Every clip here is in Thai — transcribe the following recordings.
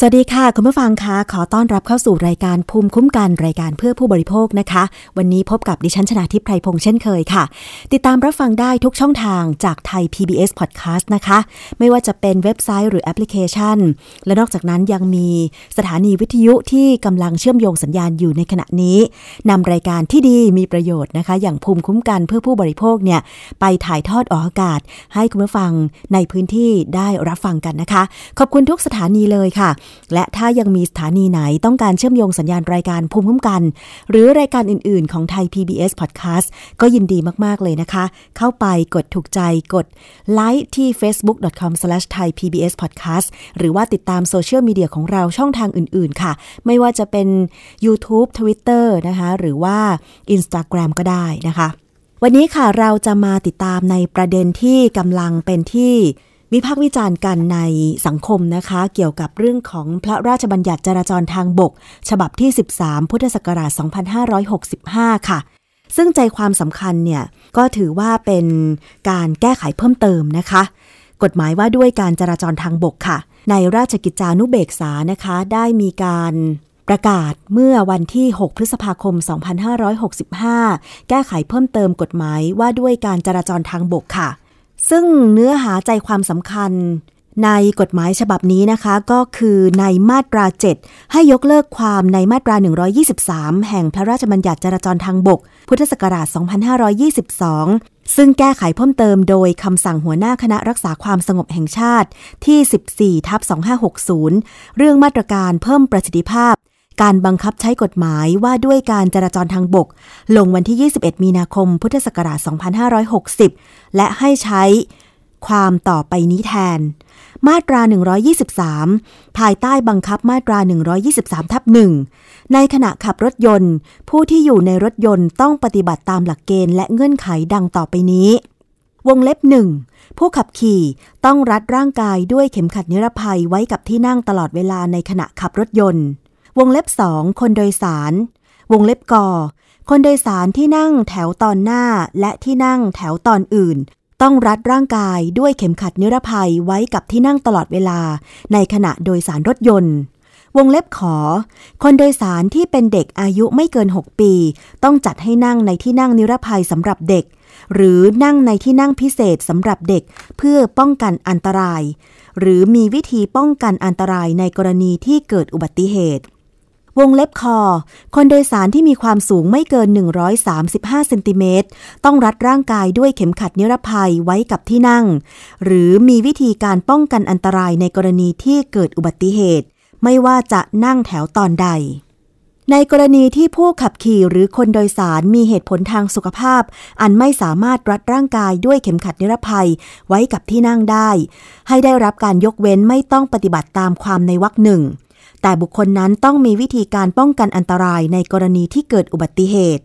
สวัสดีค่ะ คุณผู้ฟังคะขอต้อนรับเข้าสู่รายการภูมิคุ้มกันรายการเพื่อผู้บริโภคนะคะ วันนี้พบกับดิฉันชนาทิพไพรพงษ์เช่นเคยค่ะ ติดตามรับฟังได้ทุกช่องทางจากไทย PBS Podcast นะคะ ไม่ว่าจะเป็นเว็บไซต์หรือแอปพลิเคชัน และนอกจากนั้นยังมีสถานีวิทยุที่กำลังเชื่อมโยงสัญญาณอยู่ในขณะนี้นำรายการที่ดีมีประโยชน์นะคะ อย่างภูมิคุ้มกันเพื่อผู้บริโภคเนี่ยไปถ่ายทอดออกอากาศ ให้คุณผู้ฟังในพื้นที่ได้รับฟังกันนะคะ ขอบคุณทุกสถานีเลยค่ะและถ้ายังมีสถานีไหนต้องการเชื่อมโยงสัญญาณรายการภูมิคุ้มกัน หรือรายการอื่น ๆ ของไทย PBS Podcast ก็ยินดีมาก ๆ เลยนะคะ เข้าไปกดถูกใจกดไลค์ที่ facebook.com/thaipbspodcast หรือว่าติดตามโซเชียลมีเดียของเราช่องทางอื่น ๆ ค่ะ ไม่ว่าจะเป็น YouTube Twitter นะคะ หรือว่า Instagram ก็ได้นะคะ วันนี้ค่ะเราจะมาติดตามในประเด็นที่กำลังเป็นที่ วิพากษ์วิจารณ์กันในสังคมนะคะ เกี่ยวกับเรื่องของพระราชบัญญัติจราจรทางบก ฉบับที่ 13 พุทธศักราช 2565 ค่ะ ซึ่งใจความสำคัญเนี่ย ก็ถือว่าเป็นการแก้ไขเพิ่มเติมนะคะ กฎหมายว่าด้วยการจราจรทางบกค่ะ ในราชกิจจานุเบกษานะคะ ได้มีการประกาศเมื่อวันที่ 6 พฤษภาคม 2565 แก้ไขเพิ่มเติมกฎหมายว่าด้วยการจราจรทางบกค่ะ ซึ่งเนื้อหาใจความสำคัญในกฎหมายฉบับนี้นะคะก็คือในมาตรา 7 ให้ยกเลิกความในมาตรา 123 แห่งพระราชบัญญัติจราจรทางบก พุทธศักราช 2522 ซึ่งแก้ไขเพิ่มเติมโดยคำสั่งหัวหน้าคณะรักษาความสงบแห่งชาติที่ 14 ทับ 2560 เรื่องมาตรการเพิ่มประสิทธิภาพ การบังคับใช้กฎหมายว่าด้วยการจราจรทางบก ลงวันที่ 21 มีนาคม พุทธศักราช 2560 และให้ใช้ความต่อไปนี้แทน มาตรา 123 ภายใต้บังคับมาตรา 123 ทับหนึ่งในขณะขับรถยนต์ ผู้ที่อยู่ในรถยนต์ต้องปฏิบัติตามหลักเกณฑ์และเงื่อนไขดังต่อไปนี้ วงเล็บหนึ่งผู้ขับขี่ต้องรัดร่างกายด้วยเข็มขัดนิรภัยไว้กับที่นั่งตลอดเวลาในขณะขับรถยนต์ วงเล็บสองคนโดยสาร วงเล็บกอคนโดยสารที่นั่งแถวตอนหน้าและที่นั่งแถวตอนอื่น ต้องรัดร่างกายด้วยเข็มขัดนิรภัยไว้กับที่นั่งตลอดเวลา ในขณะโดยสารรถยนต์ วงเล็บขอ คนโดยสารที่เป็นเด็กอายุไม่เกิน 6 ปี ต้องจัดให้นั่งในที่นั่งนิรภัยสำหรับเด็ก หรือนั่งในที่นั่งพิเศษสำหรับเด็กเพื่อป้องกันอันตราย หรือมีวิธีป้องกันอันตรายในกรณีที่เกิดอุบัติเหตุ วงเล็บคอ คนโดยสารที่มีความสูงไม่เกิน 135เซนติเมตรต้องรัดร่างกายด้วยเข็มขัดนิรภัยไว้กับที่นั่ง หรือมีวิธีการป้องกันอันตรายในกรณีที่เกิดอุบัติเหตุ ไม่ว่าจะนั่งแถวตอนใด ในกรณีที่ผู้ขับขี่หรือคนโดยสารมีเหตุผลทางสุขภาพ อันไม่สามารถรัดร่างกายด้วยเข็มขัดนิรภัยไว้กับที่นั่งได้ ให้ได้รับการยกเว้นไม่ต้องปฏิบัติตามความในวรรคหนึ่ง แต่บุคคลนั้นต้องมีวิธีการป้องกันอันตรายในกรณีที่เกิดอุบัติเหตุ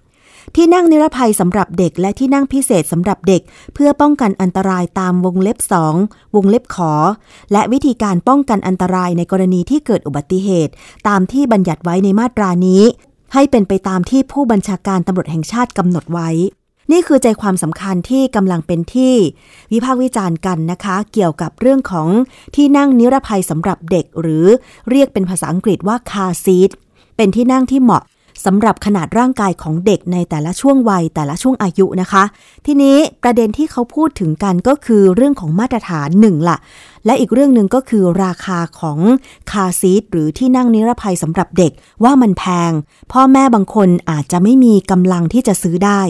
ที่นั่งนิรภัยสำหรับเด็กและที่นั่งพิเศษสำหรับเด็ก เพื่อป้องกันอันตรายตามวงเล็บสองวงเล็บขอ และวิธีการป้องกันอันตรายในกรณีที่เกิดอุบัติเหตุ ตามที่บัญญัติไว้ในมาตรานี้ ให้เป็นไปตามที่ผู้บัญชาการตำรวจแห่งชาติกำหนดไว้ นี่คือใจความสำคัญที่กำลังเป็นที่วิพากษ์วิจารณ์กันนะคะ เกี่ยวกับเรื่องของที่นั่งนิรภัยสำหรับเด็ก หรือเรียกเป็นภาษาอังกฤษว่าคาซีทเป็นที่นั่งที่เหมาะสำหรับขนาดร่างกายของเด็กในแต่ละช่วงวัยแต่ละช่วงอายุนะคะ ทีนี้ประเด็นที่เขาพูดถึงกันก็คือเรื่องของมาตรฐานหนึ่งละ และอีกเรื่องหนึ่งก็คือราคาของคาซีทหรือที่นั่งนิรภัยสำหรับเด็กว่ามันแพง พ่อแม่บางคนอาจจะไม่มีกำลังที่จะซื้อได้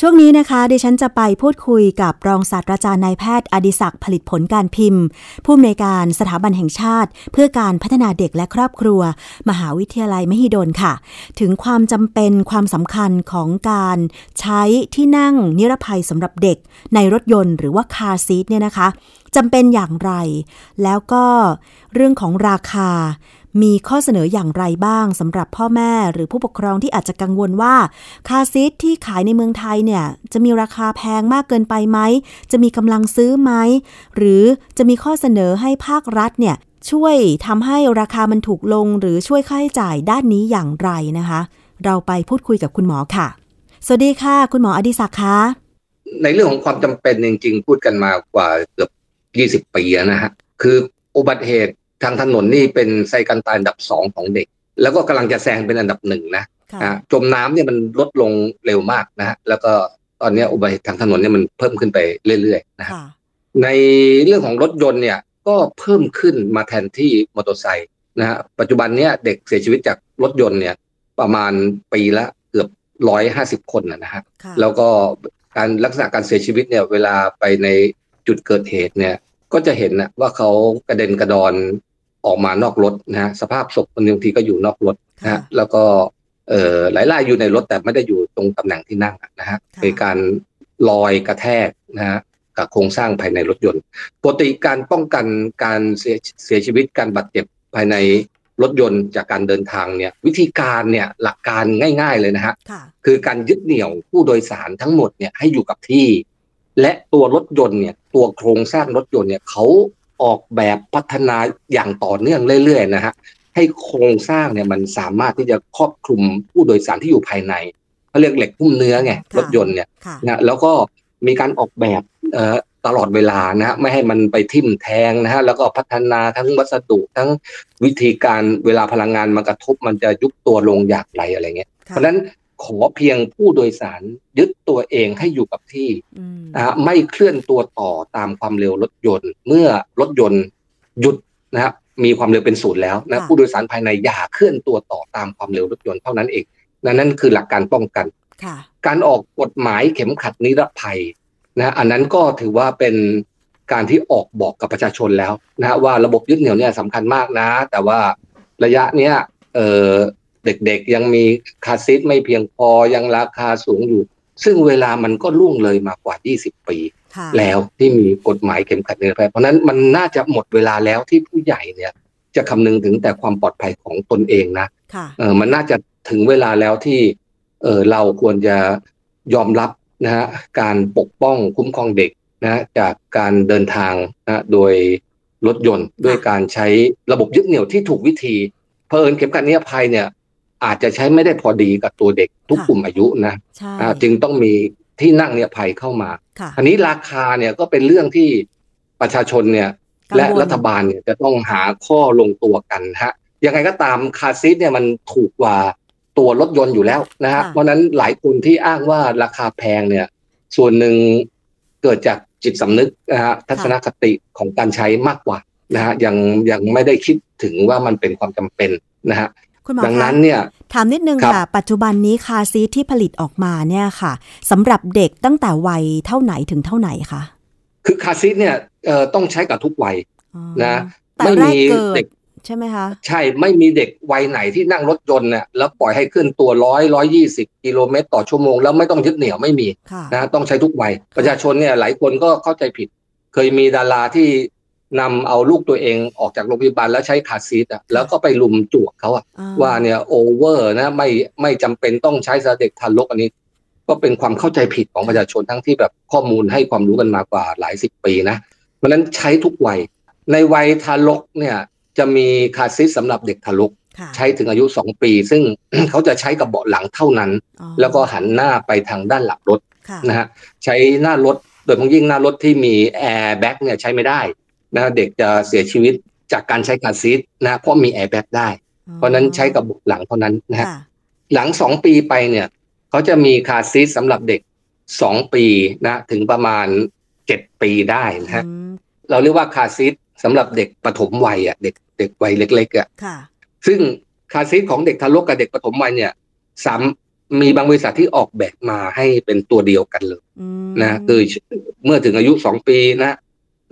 ช่วงนี้นะคะดิฉันจะไปพูดคุยกับรองศาสตราจารย์นายแพทย์อดิศักดิ์ผลิตผลการพิมพ์ ผู้อำนวยการสถาบันแห่งชาติ เพื่อการพัฒนาเด็กและครอบครัว มหาวิทยาลัยมหิดลค่ะ ถึงความจำเป็นความสำคัญของการใช้ที่นั่งนิรภัยสำหรับเด็กในรถยนต์หรือว่าคาซีทเนี่ยนะคะ จำเป็นอย่างไร แล้วก็เรื่องของราคา มีข้อเสนออย่างไรบ้างสำหรับพ่อแม่หรือผู้ปกครองที่อาจจะกังวลว่า คาซีทที่ขายในเมืองไทยเนี่ย จะมีราคาแพงมากเกินไปไหม จะมีกำลังซื้อไหม หรือจะมีข้อเสนอให้ภาครัฐเนี่ยช่วยทำให้ราคามันถูกลงหรือช่วยค่าใช้จ่ายด้านนี้อย่างไรนะคะ เราไปพูดคุยกับคุณหมอค่ะ สวัสดีค่ะ คุณหมออดิศักดิ์คะในเรื่องของความจำเป็นจริงๆ พูดกันมากว่าเกือบ ยี่สิบปีนะฮะคืออุบัติเหตุทางถนนนี่เป็นไซกันตายอันดับสองของเด็ก แล้วก็กำลังจะแซงเป็นอันดับหนึ่งนะจมน้ำเนี่ยมันลดลงเร็วมากนะฮะแล้วก็ตอนนี้อุบัติเหตุทางถนนเนี่ยมันเพิ่มขึ้นไปเรื่อยๆนะในเรื่องของรถยนต์เนี่ยก็เพิ่มขึ้นมาแทนที่มอเตอร์ไซค์นะฮะปัจจุบันเนี้ยเด็กเสียชีวิตจากรถยนต์เนี่ยประมาณปีละเกือบร้อยห้าสิบคนนะฮะแล้วก็การลักษณะการเสียชีวิตเนี่ยเวลาไปในจุดเกิดเหตุเนี่ย ก็จะเห็นนะว่าเขากระเด็นกระดอนออกมานอกรถนะฮะสภาพศพบางทีก็อยู่นอกรถนะฮะแล้วก็เอ่อหลายรายอยู่ในรถแต่ไม่ได้อยู่ตรงตำแหน่งที่นั่งนะฮะเป็นการลอยกระแทกนะฮะกับโครงสร้างภายในรถยนต์ปกติการป้องกันการเสียเสียชีวิตการบาดเจ็บภายในรถยนต์จากการเดินทางเนี่ยวิธีการเนี่ยหลักการง่าย ๆเลยนะฮะคือการยึดเหนี่ยวผู้โดยสารทั้งหมดเนี่ยให้อยู่กับที่ และตัวรถยนต์เนี่ยตัวโครงสร้างรถยนต์เนี่ยเขาออกแบบพัฒนาอย่างต่อเนื่องเรื่อยๆนะฮะให้โครงสร้างเนี่ยมันสามารถที่จะครอบคลุมผู้โดยสารที่อยู่ภายในเขาเรียกเหล็กหุ้มเนื้อไงรถยนต์เนี่ยนะแล้วก็มีการออกแบบเอ่อตลอดเวลานะฮะไม่ให้มันไปทิ่มแทงนะฮะแล้วก็พัฒนาทั้งวัสดุทั้งวิธีการเวลาพลังงานมันกระทบมันจะยุบตัวลงอย่างไรอะไรเงี้ยเพราะฉะนั้น ขอเพียงผู้โดยสารยึดตัวเองให้อยู่กับที่นะฮะไม่เคลื่อนตัวต่อตามความเร็วรถยนต์ เมื่อรถยนต์หยุดนะฮะมีความเร็วเป็นศูนย์แล้วนะผู้โดยสารภายในอย่าเคลื่อนตัวต่อตามความเร็วรถยนต์เท่านั้นเองนั่นคือหลักการป้องกันการออกกฎหมายเข็มขัดนิรภัยนะอันนั้นก็ถือว่าเป็นการที่ออกบอกกับประชาชนแล้วนะว่าระบบยึดเหนี่ยวเนี่ยสำคัญมากนะ แต่ว่าระยะเนี้ยเออ เด็กๆ ยังมีคาซิทไม่เพียงพอยังราคาสูงอยู่ ซึ่งเวลามันก็ล่วงเลยมากว่า 20 ปี แล้วที่มีกฎหมายเข็มขัดนิรภัยเพราะนั้นมันน่าจะหมดเวลาแล้วที่ผู้ใหญ่เนี่ย จะคำนึงถึงแต่ความปลอดภัยของตนเองนะเออมันน่าจะถึงเวลาแล้วที่เออเราควรจะยอมรับนะฮะการปกป้องคุ้มครองเด็กนะจากการเดินทางนะโดยรถยนต์ด้วยการใช้ระบบยึดเหนี่ยวที่ถูกวิธีเพอิญเข็มขัดนิรภัยเนี่ย อาจจะใช้ไม่ได้พอดีกับตัวเด็กทุกกลุ่มอายุนะจึงต้องมีที่นั่งเนี่ยภัยเข้ามาอันนี้ราคาเนี่ยก็เป็นเรื่องที่ประชาชนเนี่ย และรัฐบาลเนี่ยจะต้องหาข้อลงตัวกันฮะยังไงก็ตามคาซีทเนี่ยมันถูกกว่าตัวรถยนต์อยู่แล้วนะฮะเพราะนั้นหลายคนที่อ้างว่าราคาแพงเนี่ย ส่วนหนึ่งเกิดจากจิตสำนึกนะฮะทัศนคติของการใช้มากกว่านะฮะยังยังไม่ได้คิดถึงว่ามันเป็นความจำเป็นนะฮะ ดังนั้นเนี่ยถามนิดนึงค่ะ ปัจจุบันนี้คาซีที่ผลิตออกมาเนี่ยค่ะสำหรับเด็กตั้งแต่วัยเท่าไหนถึงเท่าไหนคะคือคาซีเนี่ยเอ่อต้องใช้กับทุกวัยนะไม่มีเด็กใช่ไหมคะ ใช่ไม่มีเด็กวัยไหนที่นั่งรถยนต์เนี่ยแล้วปล่อยให้ขึ้นตัวร้อยร้อยยี่สิบกิโลเมตรต่อชั่วโมงแล้วไม่ต้องยึดเหนี่ยวไม่มีนะต้องใช้ทุกวัยประชาชนเนี่ยหลายคนก็เข้าใจผิด เคยมีดาราที่ นำเอาลูกตัวเองออกจากโรงพยาบาลแล้วใช้คาซีทอะแล้วก็ไปลุมจวกเขาอะว่าเนี่ยโอเวอร์นะไม่ไม่จำเป็นต้องใช้สเด็กทารกอันนี้ ก็เป็นความเข้าใจผิดของประชาชนทั้งที่แบบข้อมูลให้ความรู้กันมากว่าหลายสิบปีนะเพราะนั้นใช้ทุกวัย ในวัยทารกเนี่ยจะมีคาซิสสำหรับเด็กทารกใช้ถึงอายุสองปี ซึ่งเขาจะใช้กับเบาะหลังเท่านั้น แล้วก็หันหน้าไปทางด้านหลังรถนะฮะใช้หน้ารถโดยเฉพาะยิ่งหน้ารถที่มีแอร์แบ็กเนี่ยใช้ไม่ได้ นะเด็กจะเสียชีวิตจากการใช้คาร์ซีทนะเพราะมีแอร์แบ็กได้ เพราะนั้นใช้กับเบาะหลังเท่านั้นนะฮะหลังสองปีไปเนี่ยเขาจะมีคาร์ซีทสำหรับเด็กสองปีนะถึงประมาณเจ็ดปีได้นะฮะเราเรียกว่าคาร์ซีทสำหรับเด็กปฐมวัยอะเด็กเด็กวัยเล็กๆอะซึ่งคาซีทของเด็กทารกกับเด็กปฐมวัยเนี่ยสามมีบางบริษัทที่ออกแบบมาให้เป็นตัวเดียวกันเลยนะคือเมื่อถึงอายุสองปีนะ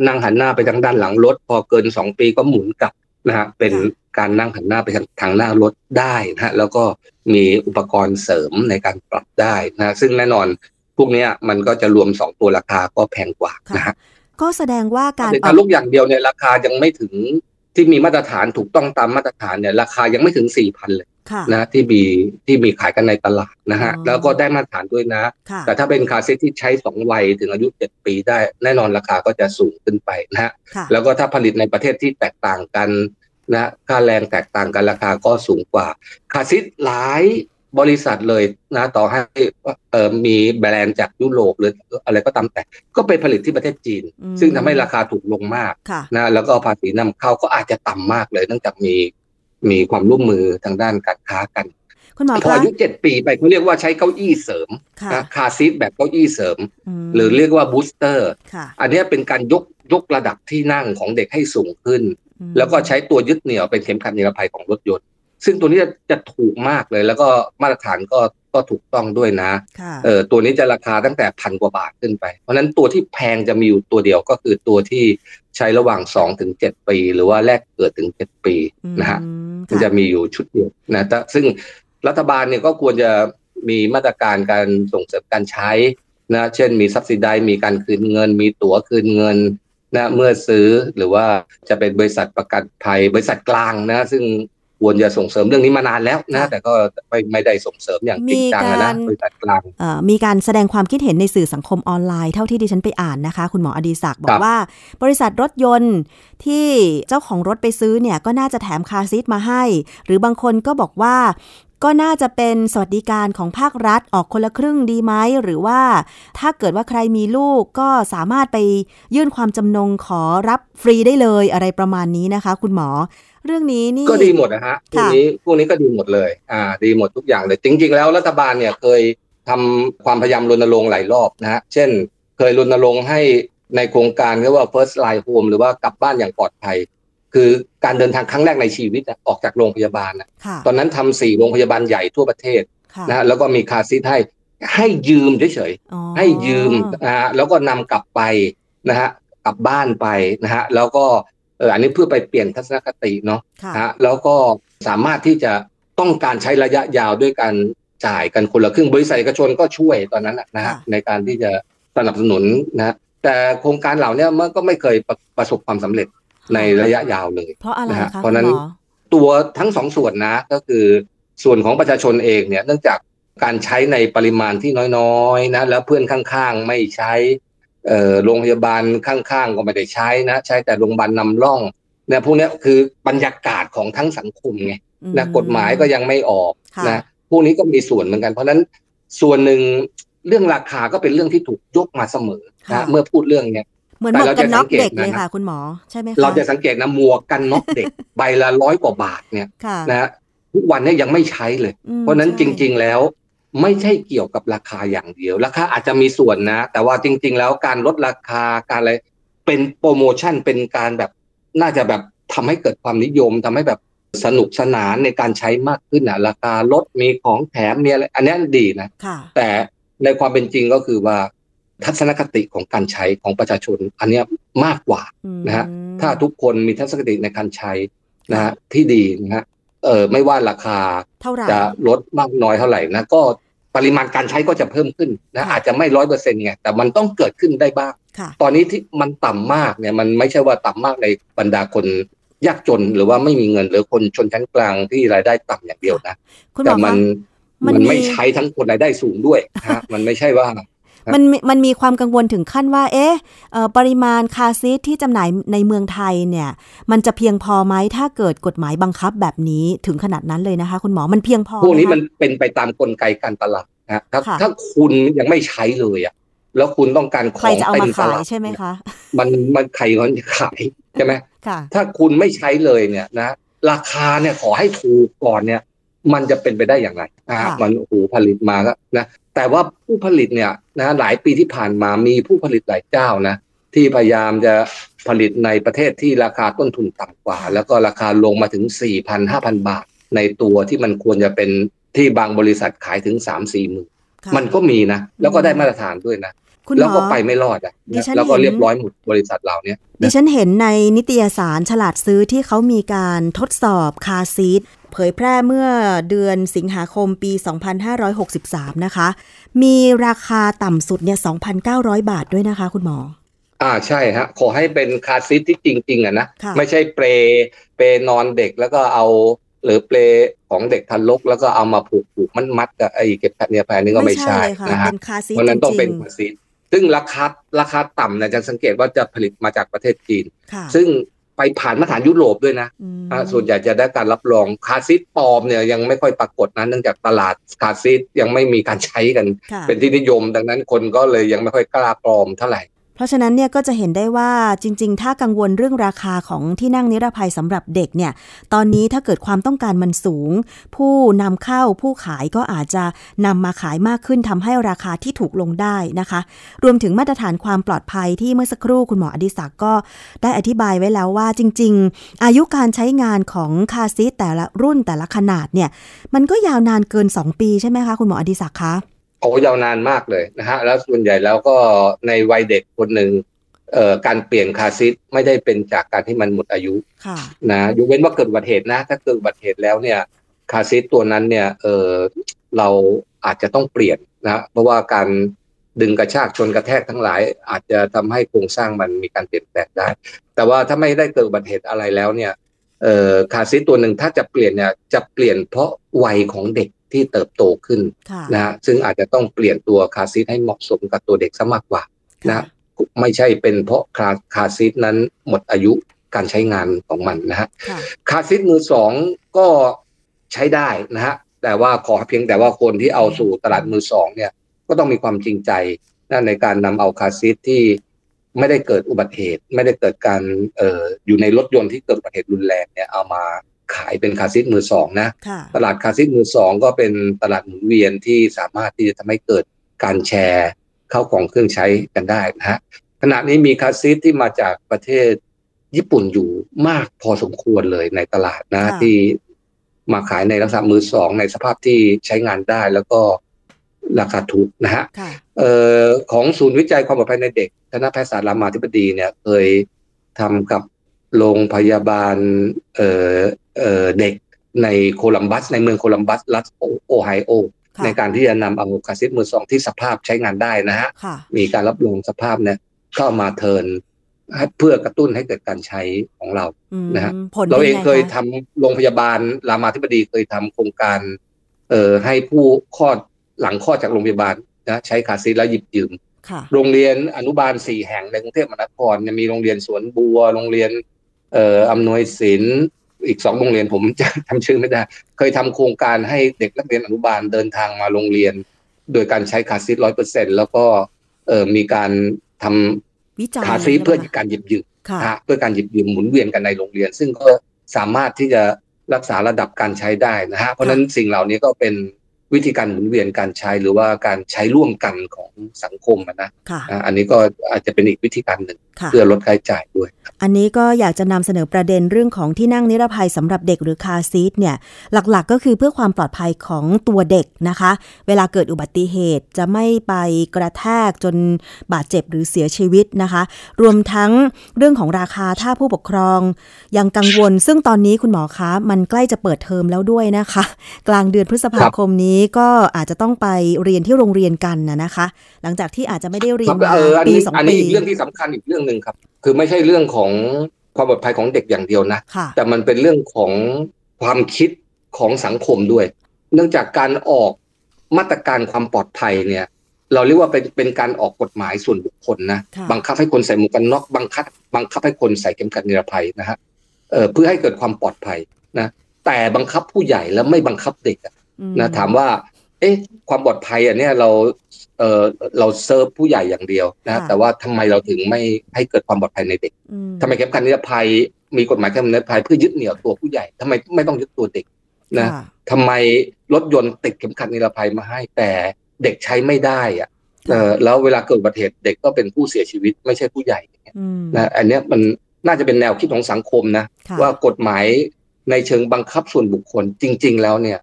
นั่งหันหน้าไปทางด้านหลังรถ พอเกินสองปีก็หมุนกลับนะฮะเป็นการนั่งหันหน้าไปทางทางหน้ารถได้นะฮะแล้วก็มีอุปกรณ์เสริมในการปรับได้นะซึ่งแน่นอนพวกนี้มันก็จะรวมสองตัวราคาก็แพงกว่านะฮะก็แสดงว่าการเด็กทารกอย่างเดียวเนี่ยราคายังไม่ถึงที่มีมาตรฐานถูกต้องตามมาตรฐานเนี่ยราคายังไม่ถึงสี่พันเลยค่ะ นะที่มีที่มีขายกันในตลาดนะฮะอ๋อแล้วก็ได้มาตรฐานด้วยนะค่ะแต่ถ้าเป็นคาร์ซีทที่ใช้สองวัยถึงอายุเจ็ดปีได้แน่นอนราคาก็จะสูงขึ้นไปนะฮะค่ะแล้วก็ถ้าผลิตในประเทศที่แตกต่างกันนะค่าแรงแตกต่างกันราคาก็สูงกว่าคาร์ซีทหลายบริษัทเลยนะต่อให้เอ่อมีแบรนด์จากยุโรปหรืออะไรก็ตามแต่ ก็ไปผลิตที่ประเทศจีนอืมซึ่งทำให้ราคาถูกลงมากค่ะนะแล้วก็ภาษีนำเข้าก็อาจจะต่ำมากเลยเนื่องจากมี มีความร่วมมือทางด้านการค้ากันคุณหมอพอคะอายุเจ็ดปีไปเขาเรียกว่าใช้เก้าอี้เสริมค่ะนะคาร์ซีทแบบเก้าอี้เสริมมหรือเรียกว่า booster ค่ะอันเนี้ยเป็นการยกยกระดับที่นั่งของเด็กให้สูงขึ้นอืมแล้วก็ใช้ตัวยึดเหนี่ยวเป็นเข็มขัดนิรภัยของรถยนต์ ซึ่งตัวนี้จะจะถูกมากเลย แล้วก็มาตรฐานก็ก็ถูกต้องด้วยนะค่ะเออตัวนี้จะราคาตั้งแต่พันกว่าบาทขึ้นไป เพราะฉะนั้นตัวที่แพงจะมีอยู่ตัวเดียวก็คือตัวที่ใช้ระหว่างสองถึงเจ็ดปี หรือว่าแรกเกิดถึงเจ็ดปีนะฮะอื มันจะมีอยู่ชุดเดียวนะซึ่งรัฐบาลเนี่ยก็ควรจะมีมาตรการการส่งเสริมการใช้นะเช่นมีสับสิไดมีการคืนเงิน มีตั๋วคืนเงินนะเมื่อซื้อหรือว่าจะเป็นบริษัทประกันภัย บริษัทกลางนะ ซึ่ง ควรจะส่งเสริมเรื่องนี้มานานแล้วนะแต่ก็ไม่ไม่ได้ส่งเสริมอย่างจริงจังอะนะบริษัทกลางเอ่อมีการแสดงความคิดเห็นในสื่อสังคมออนไลน์เท่าที่ดิฉันไปอ่านนะคะ คุณหมออดีศักดิ์บอครักบว่า บริษัทรถยนต์ที่เจ้าของรถไปซื้อเนี่ยก็น่าจะแถมคาร์ซีทมาให้ หรือบางคนก็บอกว่าก็น่าจะเป็นสวัสดิการของภาครัฐออกคนละครึ่งดีไหม หรือว่าถ้าเกิดว่าใครมีลูกก็สามารถไปยื่นความจำนงขอรับฟรีได้เลยอะไรประมาณนี้นะคะ คุณหมอ เรื่องนี้นี่ก็ดีหมดนะฮะพวกค่ะนี้พวกนี้ก็ดีหมดเลย อ่า ดีหมดทุกอย่างเลยจริงๆแล้วรัฐบาลเนี่ยเคยทำความพยายามรณรงค์หลายรอบนะฮะเช่น เคยรณรงค์ให้ในโครงการเรียกว่า first line home หรือว่ากลับบ้านอย่างปลอดภัย คือการเดินทางครั้งแรกในชีวิตอะออกจากโรงพยาบาลนะค่ะตอนนั้นทำสี่โรงพยาบาลใหญ่ทั่วประเทศค่ะนะฮะแล้วก็มีคาร์ซีทให้ให้ยืมเฉยๆอ๋อให้ยืมนะฮะแล้วก็นำกลับไปนะฮะกลับบ้านไปนะฮะแล้วก็ เอออันนี้เพื่อไปเปลี่ยนทัศนคติเนาะค่ะนะฮะแล้วก็สามารถที่จะต้องการใช้ระยะยาวด้วยการจ่ายกันคนละครึ่งบริษัทเอกชนก็ช่วยตอนนั้นน่ะนะฮะค่ะในการที่จะสนับสนุนนะฮะแต่โครงการเหล่านี้มันก็ไม่เคยประประสบความสำเร็จในระยะยาวเลย เพราะอะไรนะฮะคะเพราะคุนั้ณนหมอตัวทั้งสองส่วนนะก็คือส่วนของประชาชนเองเนี่ยเนื่องจากการใช้ในปริมาณที่น้อยๆนะแล้วเพื่อนข้างๆ ไม่ใช้เอ่อ โรงพยาบาลข้างๆก็ไม่ได้ใช้นะ ใช้แต่โรงพยาบาลนำร่องเนี่ยพวกเนี้ยคือบรรยากาศของทั้งสังคมไงนะกฎหมายก็ยังไม่ออกค่ะนะพวกนี้ก็มีส่วนเหมือนกัน เพราะฉะนั้นส่วนหนึ่งเรื่องราคาก็เป็นเรื่องที่ถูกยกมาเสมอค่ะนะเมื่อพูดเรื่องเนี้ยเหมือนหมวกกันน็อกเด็กแต่เราจะสังเกตนะเลยค่ะ คุณหมอใช่ไหมคะเราจะสังเกตนะหมวกกันน็อกเด็กใบละร้อยกว่าบาทเนี่ยค่ะนะฮะทุกวันเนี้ยังไม่ใช้เลยอืมเพราะฉะนั้นใช่จริง ๆ แล้ว ไม่ใช่เกี่ยวกับราคาอย่างเดียว ราคาอาจจะมีส่วนนะ แต่ว่าจริง ๆ แล้วการลดราคาการอะไรเป็นโปรโมชั่นเป็นการแบบน่าจะแบบทำให้เกิดความนิยมทำให้แบบสนุกสนานในการใช้มากขึ้นนะราคาลดมีของแถมมีอะไรอันนี้ดีนะค่ะแต่ในความเป็นจริงก็คือว่าทัศนคติของการใช้ของประชาชน อันเนี้ยมากกว่าอืมนะฮะถ้าทุกคนมีทัศนคติในการใช้นะฮะที่ดีนะฮะเออไม่ว่าราคาเท่าไหร่จะลดมากน้อยเท่าไหร่นะก็ ปริมาณการใช้ก็จะเพิ่มขึ้นนะค่ะอาจจะไม่ร้อยเปอร์เซ็นต์ไงแต่มันต้องเกิดขึ้นได้บ้างค่ะตอนนี้ที่มันต่ำมากเนี่ยมันไม่ใช่ว่าต่ำมากในบรรดาคนยากจนหรือว่าไม่มีเงินหรือคนชนชั้นกลางที่รายได้ต่ำอย่างเดียวนะคุณหมแต่อมัคะนมันมันไม่มีใช้ทั้งคนรายได้สูงด้วยนะฮะมันไม่ใช่ว่า มันมีมันมีความกังวลถึงขั้นว่า เอ๊ะเอ่อปริมาณคาร์ซีทที่จำหน่ายในเมืองไทยเนี่ย มันจะเพียงพอไหมถ้าเกิดกฎหมายบังคับแบบนี้ถึงขนาดนั้นเลยนะคะ คุณหมอมันเพียงพอพวกนี้ไหคะมันเป็นไปตามกลไกการตลาดนะถ้าค่ะถ้าคุณยังไม่ใช้เลยอะแล้วคุณต้องการขใครองจะเอาเต็มามตขายลาดใช่ไหมคะมันมันใครเขาจะขายใช่ไหมค่ะถ้าคุณไม่ใช้เลยเนี่ยนะราคาเนี่ยขอให้ถูกก่อนเนี่ย มันจะเป็นไปได้อย่างไรนะฮะค่ะมันโอ้โหผลิตมาก็นะแต่ว่าผู้ผลิตเนี่ยนะหลายปีที่ผ่านมามีผู้ผลิตหลายเจ้านะที่พยายามจะผลิตในประเทศที่ราคาต้นทุนต่ำกว่า แล้วก็ราคาลงมาถึง 4,000 5,000 บาท ในตัวที่มันควรจะเป็นที่บางบริษัทขายถึง 3 4หมื่นค่ะมันก็มีนะ แล้วก็ได้มาตรฐานด้วยนะคุณหมอ แล้วก็ไปไม่รอดอะดิฉันแล้วก็เห็นเรียบร้อยหมดบริษัทเหล่าเนี้ยดิฉันเห็นในนิตยสารฉลาดซื้อที่เขามีการทดสอบคาร์ซีทเผยแพร่เมื่อเดือนสิงหาคมปี 2563 นะคะ มีราคาต่ำสุดเนี่ย 2,900 บาทด้วยนะคะ คุณหมอ อ่าใช่ฮะ ขอให้เป็นคาร์ซีทที่จริง ๆอะนะค่ะไม่ใช่เปรเปนอนเด็กแล้วก็เอาหรือเปลของเด็กทันลกแล้วก็เอามาผูกผูกมันมัดกับไอ้เก็บขัดเนียแพรนี่ก็ไม่ใช่นะฮะเพราะนั้นต้องเป็นคาซีท ซึ่งราคาราคาต่ำนะจะสังเกตว่าจะผลิตมาจากประเทศจีน ซึ่งไปผ่านมาตรฐานยุโรปด้วยนะ ส่วนใหญ่จะได้การรับรองคาซิตปลอมเนี่ยยังไม่ค่อยปรากฏนะเนื่องจากตลาดคาซิตยังไม่มีการใช้กัน เป็นที่นิยมดังนั้นคนก็เลยยังไม่ค่อยกล้าปลอมเท่าไหร่ เพราะฉะนั้นเนี่ยก็จะเห็นได้ว่าจริง ๆ ถ้ากังวลเรื่องราคาของที่นั่งนิรภัยสำหรับเด็กเนี่ย ตอนนี้ถ้าเกิดความต้องการมันสูง ผู้นำเข้าผู้ขายก็อาจจะนำมาขายมากขึ้นทำให้ราคาที่ถูกลงได้นะคะ รวมถึงมาตรฐานความปลอดภัยที่เมื่อสักครู่คุณหมออดิศักก์ก็ได้อธิบายไว้แล้วว่าจริง ๆ อายุการใช้งานของคาซีแต่ละรุ่นแต่ละขนาดเนี่ยมันก็ยาวนานเกิน 2 ปีใช่ไหมคะคุณหมออดิศักคะ โอ้ยาวนานมากเลยนะฮะแล้วส่วนใหญ่แล้วก็ในวัยเด็กคนหนึ่งเอ่อการเปลี่ยนคาซิทไม่ได้เป็นจากการที่มันหมดอายุนะยกเว้นว่าเกิดอุบัติเหตุนะ ถ้าเกิดอุบัติเหตุแล้วเนี่ยคาซิทตัวนั้นเนี่ยเออเราอาจจะต้องเปลี่ยนนะเพราะว่าการดึงกระชากชนกระแทกทั้งหลาย อาจจะทำให้โครงสร้างมันมีการเปลี่ยนแปลงได้ แต่ว่าถ้าไม่ได้เกิดอุบัติเหตุอะไรแล้วเนี่ยเอ่อคาซิทตัวหนึ่งถ้าจะเปลี่ยนเนี่ยจะเปลี่ยนเพราะวัยของเด็ก ที่เติบโตขึ้นนะฮะซึ่งอาจจะต้องเปลี่ยนตัวคาซิทให้เหมาะสมกับตัวเด็กซะมากกว่านะไม่ใช่เป็นเพราะคาคาซิทนั้นหมดอายุการใช้งานของมันนะฮะคาซิทมือสองก็ใช้ได้นะฮะแต่ว่าขอเพียงแต่ว่าคนที่เอาสู่ตลาดมือสองเนี่ยก็ต้องมีความจริงใจนะในการนำเอาคาซิทที่ไม่ได้เกิดอุบัติเหตุ ไม่ได้เกิดการเอ่ออยู่ในรถยนต์ที่เกิดอุบัติเหตุรุนแรงเนี่ยเอามา ขายเป็นคาซิทมือสองนะตลาดคาซิทมือสองก็เป็นตลาดหมุนเวียนที่สามารถที่จะทำให้เกิดการแชร์เข้าของเครื่องใช้กันได้นะฮะขณะนี้มีคาซิทที่มาจากประเทศญี่ปุ่นอยู่มากพอสมควรเลยในตลาดนะที่มาขายในลักษณะมือสองในสภาพที่ใช้งานได้แล้วก็ราคาถูกนะฮะเอ่อของศูนย์วิจัยความปลอดภัยในเด็กคณะแพทยศาสตร์รามาธิบดีเนี่ยเคยทำกับ โรงพยาบาลเอ่อเอ่อเด็กในโคลัมบัสในเมืองโคลัมบัสรัฐโอไฮโอ ในการที่จะนำเอาคาซิตมือสองที่สภาพใช้งานได้นะฮะ มีการรับรองสภาพเนี่ยเข้ามาเทินเพื่อกระตุ้นให้เกิดการใช้ของเรานะฮะเราเองเคยทำโรงพยาบาลรามาธิบดีเคยทำโครงการ เอ่อให้ผู้คลอดหลังคลอดจากโรงพยาบาลนะใช้คาซีแล้วหยิบยืม โรงเรียนอนุบาลสี่แห่งในกรุงเทพมหานครมีโรงเรียนสวนบัว โรงเรียน เอ่ออำนวยศิลป์อีกสองโรงเรียนผมจะทำชื่อไม่ได้ เคยทำโครงการให้เด็กนักเรียนอนุบาลเดินทางมาโรงเรียน โดยการใช้คาซิทร้อยเปอร์เซ็นแล้วก็เอ่อมีการทำคาซีเพื่อการหยิบยืมเพื่อการหยิบยืมหมุนเวียนกันในโรงเรียน ซึ่งก็สามารถที่จะรักษาระดับการใช้ได้นะฮะเพราะฉะนั้นสิ่งเหล่านี้ก็เป็น วิธีการหมุนเวียนการใช้หรือว่าการใช้ร่วมกันของสังคมนะอันนี้ก็อาจจะเป็นอีกวิธีการหนึ่ง เพื่อลดค่าใช้จ่ายด้วย อันนี้ก็อยากจะนำเสนอประเด็นเรื่องของที่นั่งนิรภัยสำหรับเด็กหรือคาซีทเนี่ยหลักๆ ก็คือเพื่อความปลอดภัยของตัวเด็กนะคะ เวลาเกิดอุบัติเหตุจะไม่ไปกระแทกจนบาดเจ็บหรือเสียชีวิตนะคะ รวมทั้งเรื่องของราคาถ้าผู้ปกครอง ยังกังวล ซึ่งตอนนี้คุณหมอคะมันใกล้จะเปิดเทอมแล้วด้วยนะคะ กลางเดือนพฤษภาคมนี้ก็อาจจะต้องไปเรียนที่โรงเรียนกันนะคะ หลังจากที่อาจจะไม่ได้เรียนมาปีสองปีอันนี้อีกเรื่องที่สำคัญอีกเรื่องหนึ่งครับ คือไม่ใช่เรื่องของความปลอดภัยของเด็กอย่างเดียวนะ แต่มันเป็นเรื่องของความคิดของสังคมด้วย เนื่องจากการออกมาตรการความปลอดภัยเนี่ย เราเรียกว่าเป็นเป็นการออกกฎหมายส่วนบุคคลนะ บังคับให้คนใส่หมวกกันน็อกบังคับ บังคับให้คนใส่เข็มขัดนิรภัยนะฮะเเพื่อให้เกิดความปลอดภัยนะ แต่บังคับผู้ใหญ่แล้วไม่บังคับเด็ก นะถามว่า เอ๊ะ ความปลอดภัยอันนี้เราเออเราเซิร์ฟผู้ใหญ่อย่างเดียวนะแต่ว่าทำไมเราถึงไม่ให้เกิดความปลอดภัยในเด็กทำไมเข็มขัดนิรภัยมีกฎหมายเข็มขัดนิรภัยเพื่อยึดเหนี่ยวตัวผู้ใหญ่ทำไมไม่ต้องยึดตัวเด็กนะทำไมรถยนต์ติดเข็มขัดนิรภัยมาให้แต่เด็กใช้ไม่ได้อะเออแล้วเวลาเกิดอุบัติเหตุเด็กก็เป็นผู้เสียชีวิตไม่ใช่ผู้ใหญ่นะอันนี้มันน่าจะเป็นแนวคิดของสังคมนะ ว่ากฎหมายในเชิงบังคับส่วนบุคคลจริง ๆ แล้วเนี่ย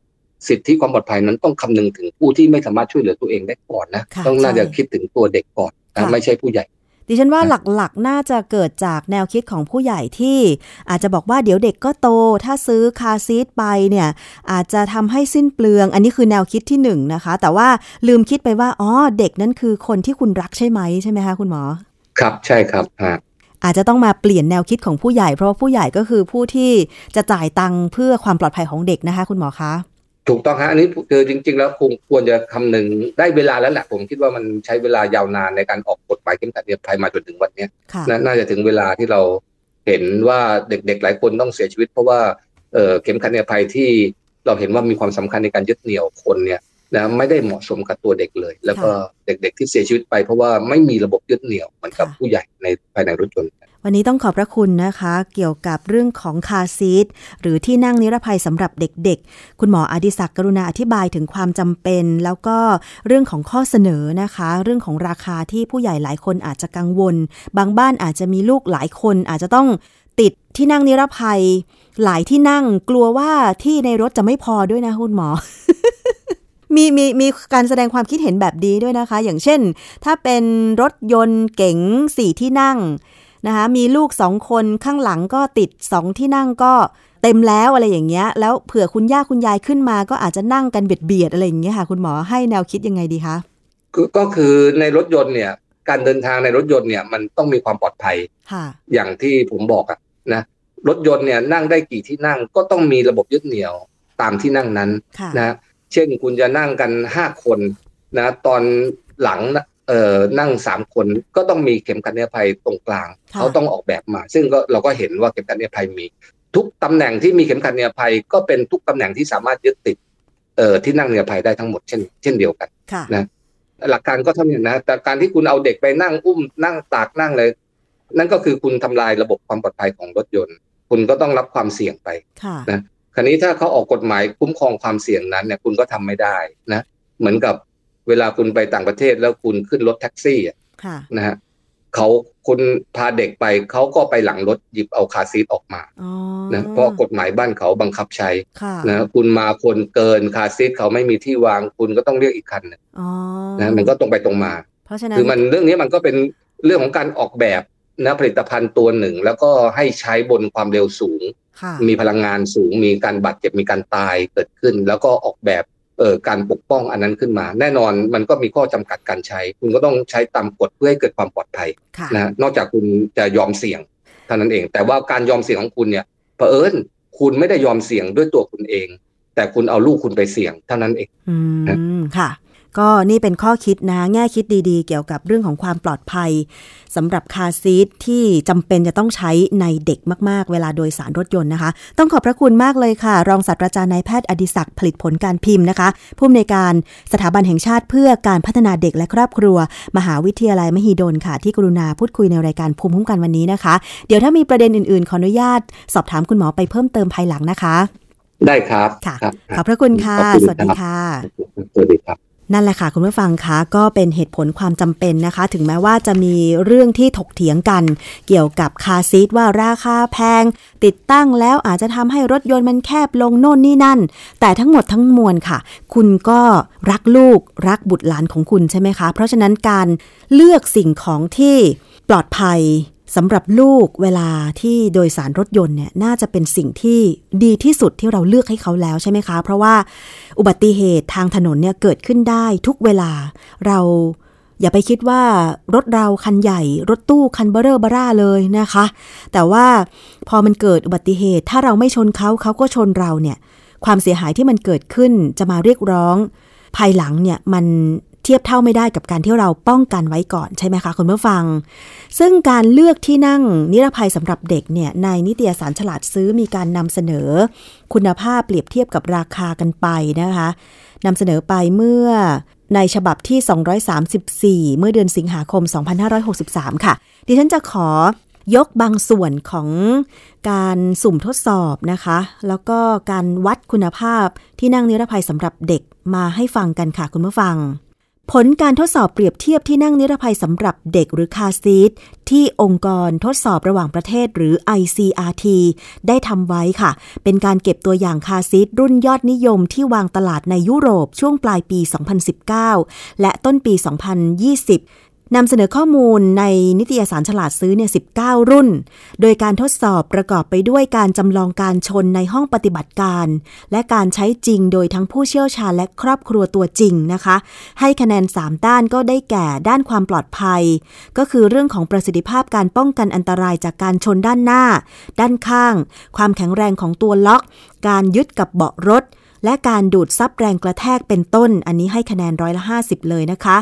สิทธิความปลอดภัยนั้นต้องคำนึงถึงผู้ที่ไม่สามารถช่วยเหลือตัวเองได้ก่อนนะต้องน่าจะคิดถึงตัวเด็กก่อนนะไม่ใช่ผู้ใหญ่ดิฉันว่าหลักๆ น่าจะเกิดจากแนวคิดของผู้ใหญ่ที่ อาจจะบอกว่าเดี๋ยวเด็กก็โต ถ้าซื้อคาซีทไปเนี่ย อาจจะทำให้สิ้นเปลือง อันนี้คือแนวคิดที่หนึ่งนะคะ แต่ว่าลืมคิดไปว่าอ๋อเด็กนั้นคือคนที่คุณรักใช่ไหมใช่ไหมคะคุณหมอ ครับใช่ครับฮะอาจจะต้องมาเปลี่ยนแนวคิดของผู้ใหญ่เพราะว่าผู้ใหญ่ก็คือผู้ที่จะจ่ายตังค์เพื่อความปลอดภัยของเด็กนะคะ คุณหมอคะ ถูกต้องฮะอันนี้คือจริง ๆ แล้วคงควรจะคำนึงได้เวลาแล้วแหละผมคิดว่ามันใช้เวลายาวนานในการออกกฎหมายเข้มขัดนิรภัยมาจนถึงวันเนี้ยค่ะนาน่าจะถึงเวลาที่เราเห็นว่าเด็กๆ หลายคนต้องเสียชีวิต เพราะว่าเอ่อเข็มขัดนิรภัยที่เราเห็นว่ามีความสำคัญในการยึดเหนี่ยวคนเนี่ยนะไม่ได้เหมาะสมกับตัวเด็กเลย แล้วก็เด็กๆที่เสียชีวิตไปเพราะว่าไม่มีระบบยึดเหนี่ยวเหมือนกับค่ะผู้ใหญ่ในภายในรถยนต์ วันนี้ต้องขอบพระคุณนะคะ เกี่ยวกับเรื่องของคาซีทหรือที่นั่งนิรภัยสำหรับเด็กๆ คุณหมออดิศักดิ์กรุณาอธิบายถึงความจำเป็น แล้วก็เรื่องของข้อเสนอนะคะ เรื่องของราคาที่ผู้ใหญ่หลายคนอาจจะกังวล บางบ้านอาจจะมีลูกหลายคนอาจจะต้องติดที่นั่งนิรภัย หลายที่นั่งกลัวว่าที่ในรถจะไม่พอด้วยนะคุณหมอมีมีมีการแสดงความคิดเห็นแบบดีด้วยนะคะ อย่างเช่น ถ้าเป็นรถยนต์เก๋งสี่ที่นั่ง นะคะมีลูกสองคนข้างหลังก็ติดสองที่นั่งก็เต็มแล้วอะไรอย่างเงี้ย แล้วเผื่อคุณย่าคุณยายขึ้นมา ก็อาจจะนั่งกันเบียดเบียดๆอะไรอย่างเงี้ยค่ะ คุณหมอให้แนวคิดยังไงดีคะก็ก็คือในรถยนต์เนี่ย การเดินทางในรถยนต์เนี่ยมันต้องมีความปลอดภัยค่ะอย่างที่ผมบอกอะนะรถยนต์เนี่ยนั่งได้กี่ที่นั่งก็ต้องมีระบบยึดเหนี่ยวตามที่นั่งนั้นค่ะนะเช่นคุณจะนั่งกันห้าคนนะตอนหลังนะ เอ่อนั่งสามคนก็ต้องมีเข็มขัดนิรภัยตรงกลางค่ะเขาต้องออกแบบมา ซึ่งก็เราก็เห็นว่าเข็มขัดนิรภัยมี ทุกตำแหน่งที่มีเข็มขัดนิรภัยก็เป็นทุกตำแหน่งที่สามารถยึดติดเอ่อที่นั่งนิรภัยได้ทั้งหมดเช่น เช่นเดียวกันค่ะนะหลักการก็เท่านี้นะ แต่การที่คุณเอาเด็กไปนั่งอุ้มนั่งตากนั่งเลย นั่นก็คือคุณทำลายระบบความปลอดภัยของรถยนต์ คุณก็ต้องรับความเสี่ยงไปค่ะนะคราวนี้ถ้าเขาออกกฎหมายคุ้มครองความเสี่ยงนั้นเนี่ยคุณก็ทำไม่ได้นะ เหมือนกับ เวลาคุณไปต่างประเทศแล้วคุณขึ้นรถแท็กซี่อะค่ะนะฮะเขาคุณพาเด็กไปเขาก็ไปหลังรถหยิบเอาคาร์ซีทออกมาอ๋อนะเพราะกฎหมายบ้านเขาบังคับใช้ค่ะนะคุณมาคนเกินคาร์ซีทเขาไม่มีที่วางคุณก็ต้องเรียกอีกคันหนึ่งอ๋อนะมันก็ตรงไปตรงมา เพราะฉะนั้นคือมันเรื่องนี้มันก็เป็นเรื่องของการออกแบบนะผลิตภัณฑ์ตัวหนึ่ง แล้วก็ให้ใช้บนความเร็วสูงค่ะมีพลังงานสูง มีการบาดเจ็บมีการตายเกิดขึ้น แล้วก็ออกแบบเอ่อ การปกป้องอันนั้นขึ้นมา แน่นอนมันก็มีข้อจำกัดการใช้ คุณก็ต้องใช้ตามกฎเพื่อให้เกิดความปลอดภัยค่ะนะนอกจากคุณจะยอมเสี่ยงเท่านั้นเอง แต่ว่าการยอมเสี่ยงของคุณเนี่ยเผอิญคุณไม่ได้ยอมเสี่ยงด้วยตัวคุณเอง แต่คุณเอาลูกคุณไปเสี่ยงเท่านั้นเองอืมค่ะ ก็นี่เป็นข้อคิดนะ แง่คิดดีๆ เกี่ยวกับเรื่องของความปลอดภัยสำหรับคาร์ซีทที่จำเป็นจะต้องใช้ในเด็กมากๆ เวลาโดยสารรถยนต์นะคะ ต้องขอบพระคุณมากเลยค่ะ รองศาสตราจารย์นายแพทย์อดิศักดิ์ผลิตผลการพิมพ์นะคะ ผู้อำนวยการสถาบันแห่งชาติเพื่อการพัฒนาเด็กและครอบครัว มหาวิทยาลัยมหิดลค่ะ ที่กรุณาพูดคุยในรายการภูมิคุ้มกันวันนี้นะคะ เดี๋ยวถ้ามีประเด็นอื่นๆ ขออนุญาต สอบถามคุณหมอไปเพิ่มเติมภายหลังนะคะ ได้ครับค่ะครับขอบพระคุณค่ะขอบณสวัสดีรับค่ะสวัสดีครับ นั่นแหละค่ะคุณผู้ฟังคะก็เป็นเหตุผลความจำเป็นนะคะ ถึงแม้ว่าจะมีเรื่องที่ถกเถียงกัน เกี่ยวกับคาซีทว่าราคาแพง ติดตั้งแล้วอาจจะทำให้รถยนต์มันแคบลงโน่นนี่นั่น แต่ทั้งหมดทั้งมวลค่ะ คุณก็รักลูกรักบุตรหลานของคุณใช่ไหมคะ เพราะฉะนั้นการเลือกสิ่งของที่ปลอดภัย สำหรับลูกเวลาที่โดยสารรถยนต์เนี่ยน่าจะเป็นสิ่งที่ดีที่สุดที่เราเลือกให้เขาแล้วใช่ไหมคะ เพราะว่าอุบัติเหตุทางถนนเนี่ยเกิดขึ้นได้ทุกเวลาเราอย่าไปคิดว่ารถเราคันใหญ่ รถตู้คันเบอร์เรอร์บาร่าเลยนะคะ แต่ว่าพอมันเกิดอุบัติเหตุ ถ้าเราไม่ชนเขาเขาก็ชนเราเนี่ย ความเสียหายที่มันเกิดขึ้นจะมาเรียกร้อง ภายหลังเนี่ยมัน เทียบเท่าไม่ได้กับการที่เราป้องกันไว้ก่อนใช่ไหมคะคุณผู้ฟัง ซึ่งการเลือกที่นั่งนิรภัยสำหรับเด็กเนี่ยในนิตยสารฉลาดซื้อมีการนำเสนอ คุณภาพเปรียบเทียบกับราคากันไปนะคะนำเสนอไปเมื่อในฉบับที่ 234 เมื่อเดือนสิงหาคม 2563 ค่ะ ดิฉันจะขอยกบางส่วนของการสุ่มทดสอบนะคะ แล้วก็การวัดคุณภาพที่นั่งนิรภัยสำหรับเด็กมาให้ฟังกันค่ะคุณผู้ฟัง ผลการทดสอบเปรียบเทียบที่นั่งนิรภัยสำหรับเด็กหรือคาซีทที่องค์กรทดสอบระหว่างประเทศหรือ ICRT ได้ทำไว้ค่ะ เป็นการเก็บตัวอย่างคาซีทรุ่นยอดนิยมที่วางตลาดในยุโรปช่วงปลายปี 2019 และต้นปี 2020 นำเสนอข้อมูลในนิตยสารฉลาดซื้อเนี่ย19 รุ่น โดยการทดสอบประกอบไปด้วยการจำลองการชนในห้องปฏิบัติการ และการใช้จริงโดยทั้งผู้เชี่ยวชาญและครอบครัวตัวจริงนะคะ ให้คะแนน 3 ด้านก็ได้แก่ด้านความปลอดภัย ก็คือเรื่องของประสิทธิภาพการป้องกันอันตรายจากการชนด้านหน้า ด้านข้าง ความแข็งแรงของตัวล็อก การยึดกับเบาะรถ และการดูดซับแรงกระแทกเป็นต้น อันนี้ให้คะแนนร้อยละ 50 เลยนะคะ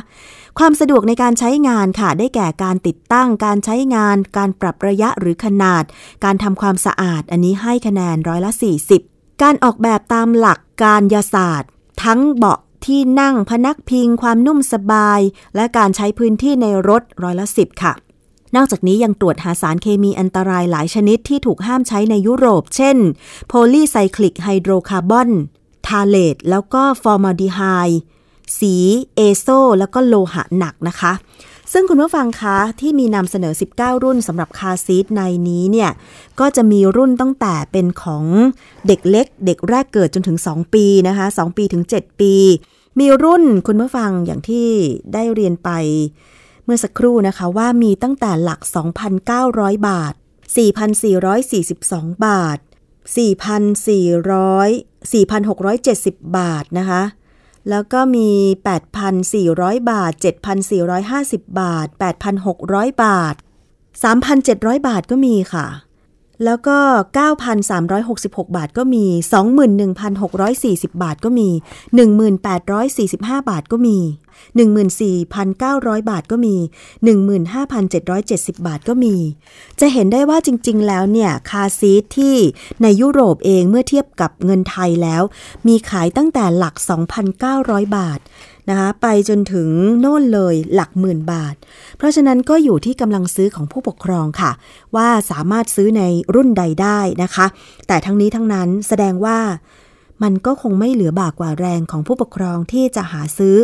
ความสะดวกในการใช้งานค่ะ ได้แก่การติดตั้ง การใช้งาน การปรับระยะหรือขนาด การทำความสะอาด อันนี้ให้คะแนนร้อยละ 40 การออกแบบตามหลักการยาศาสตร์ ทั้งเบาะที่นั่งพนักพิง ความนุ่มสบาย และการใช้พื้นที่ในรถร้อยละ 10 ค่ะนอกจากนี้ยังตรวจหาสารเคมีอันตรายหลายชนิดที่ถูกห้ามใช้ในยุโรป เช่น polycyclic hydrocarbon phthalate แล้วก็ฟอร์มาลดีไฮด์สี azo แล้วก็โลหะหนักนะคะ ซึ่งคุณผู้ฟังคะที่มีนำเสนอ 19 รุ่นสำหรับคาร์ซีทในนี้เนี่ย ก็จะมีรุ่นตั้งแต่เป็นของเด็กเล็ก เด็กแรกเกิดจนถึง 2 ปีนะคะ 2 ปีถึง 7 ปี มีรุ่นคุณผู้ฟังอย่างที่ได้เรียนไปเมื่อสักครู่นะคะว่ามีตั้งแต่หลัก 2,900 บาท 4,442 บาท 4,400 4,670 บาทนะคะ แล้วก็มี 8,400 บาท 7,450 บาท 8,600 บาท 3,700 บาทก็มีค่ะ แล้วก็ 9,366 บาทก็มี 21,640 บาทก็มี 1,845 บาทก็มี 14,900 บาทก็มี 15,770 บาทก็มี จะเห็นได้ว่าจริง ๆ แล้วเนี่ยคาซีทที่ในยุโรปเองเมื่อเทียบกับเงินไทยแล้ว มีขายตั้งแต่หลัก 2,900 บาท นะคะไปจนถึงโน่นเลยหลักหมื่นบาท เพราะฉะนั้นก็อยู่ที่กำลังซื้อของผู้ปกครองค่ะ ว่าสามารถซื้อในรุ่นใดได้นะคะ แต่ทั้งนี้ทั้งนั้นแสดงว่ามันก็คงไม่เหลือบากกว่าแรงของผู้ปกครองที่จะหาซื้อ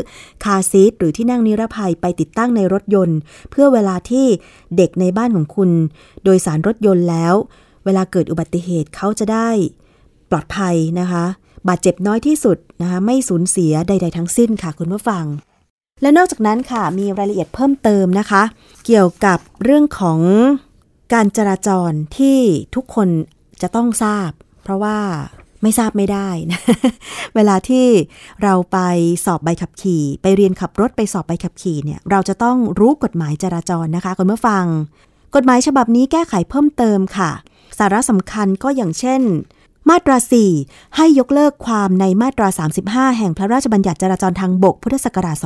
คาซีทหรือที่นั่งนิรภัยไปติดตั้งในรถยนต์ เพื่อเวลาที่เด็กในบ้านของคุณ โดยสารรถยนต์แล้ว เวลาเกิดอุบัติเหตุเขาจะได้ปลอดภัยนะคะ บาดเจ็บน้อยที่สุดนะคะไม่สูญเสียใด ๆ ทั้งสิ้นค่ะคุณผู้ฟัง และนอกจากนั้นค่ะมีรายละเอียดเพิ่มเติมนะคะ เกี่ยวกับเรื่องของการจราจรที่ทุกคนจะต้องทราบ เพราะว่าไม่ทราบไม่ได้นะเวลาที่เราไปสอบใบขับขี่ ไปเรียนขับรถไปสอบใบขับขี่เนี่ยเราจะต้องรู้กฎหมายจราจรนะคะคุณผู้ฟัง กฎหมายฉบับนี้แก้ไขเพิ่มเติมค่ะ สาระสำคัญก็อย่างเช่น มาตรา 4 ให้ยกเลิกความในมาตรา 35 แห่งพระราชบัญญัติจราจรทางบก พุทธศักราช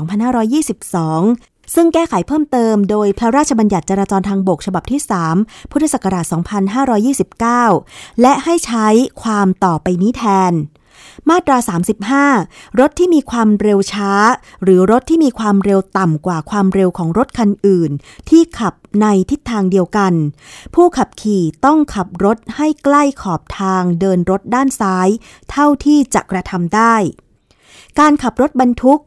2522 ซึ่งแก้ไขเพิ่มเติมโดยพระราชบัญญัติจราจรทางบกฉบับที่ 3 พุทธศักราช 2529 และให้ใช้ความต่อไปนี้แทน มาตรา 35 รถที่มีความเร็วช้า หรือรถที่มีความเร็วต่ำกว่าความเร็วของรถคันอื่น ที่ขับในทิศทางเดียวกัน ผู้ขับขี่ต้องขับรถให้ใกล้ขอบทางเดินรถด้านซ้าย เท่าที่จะกระทำได้ การขับรถบรรทุก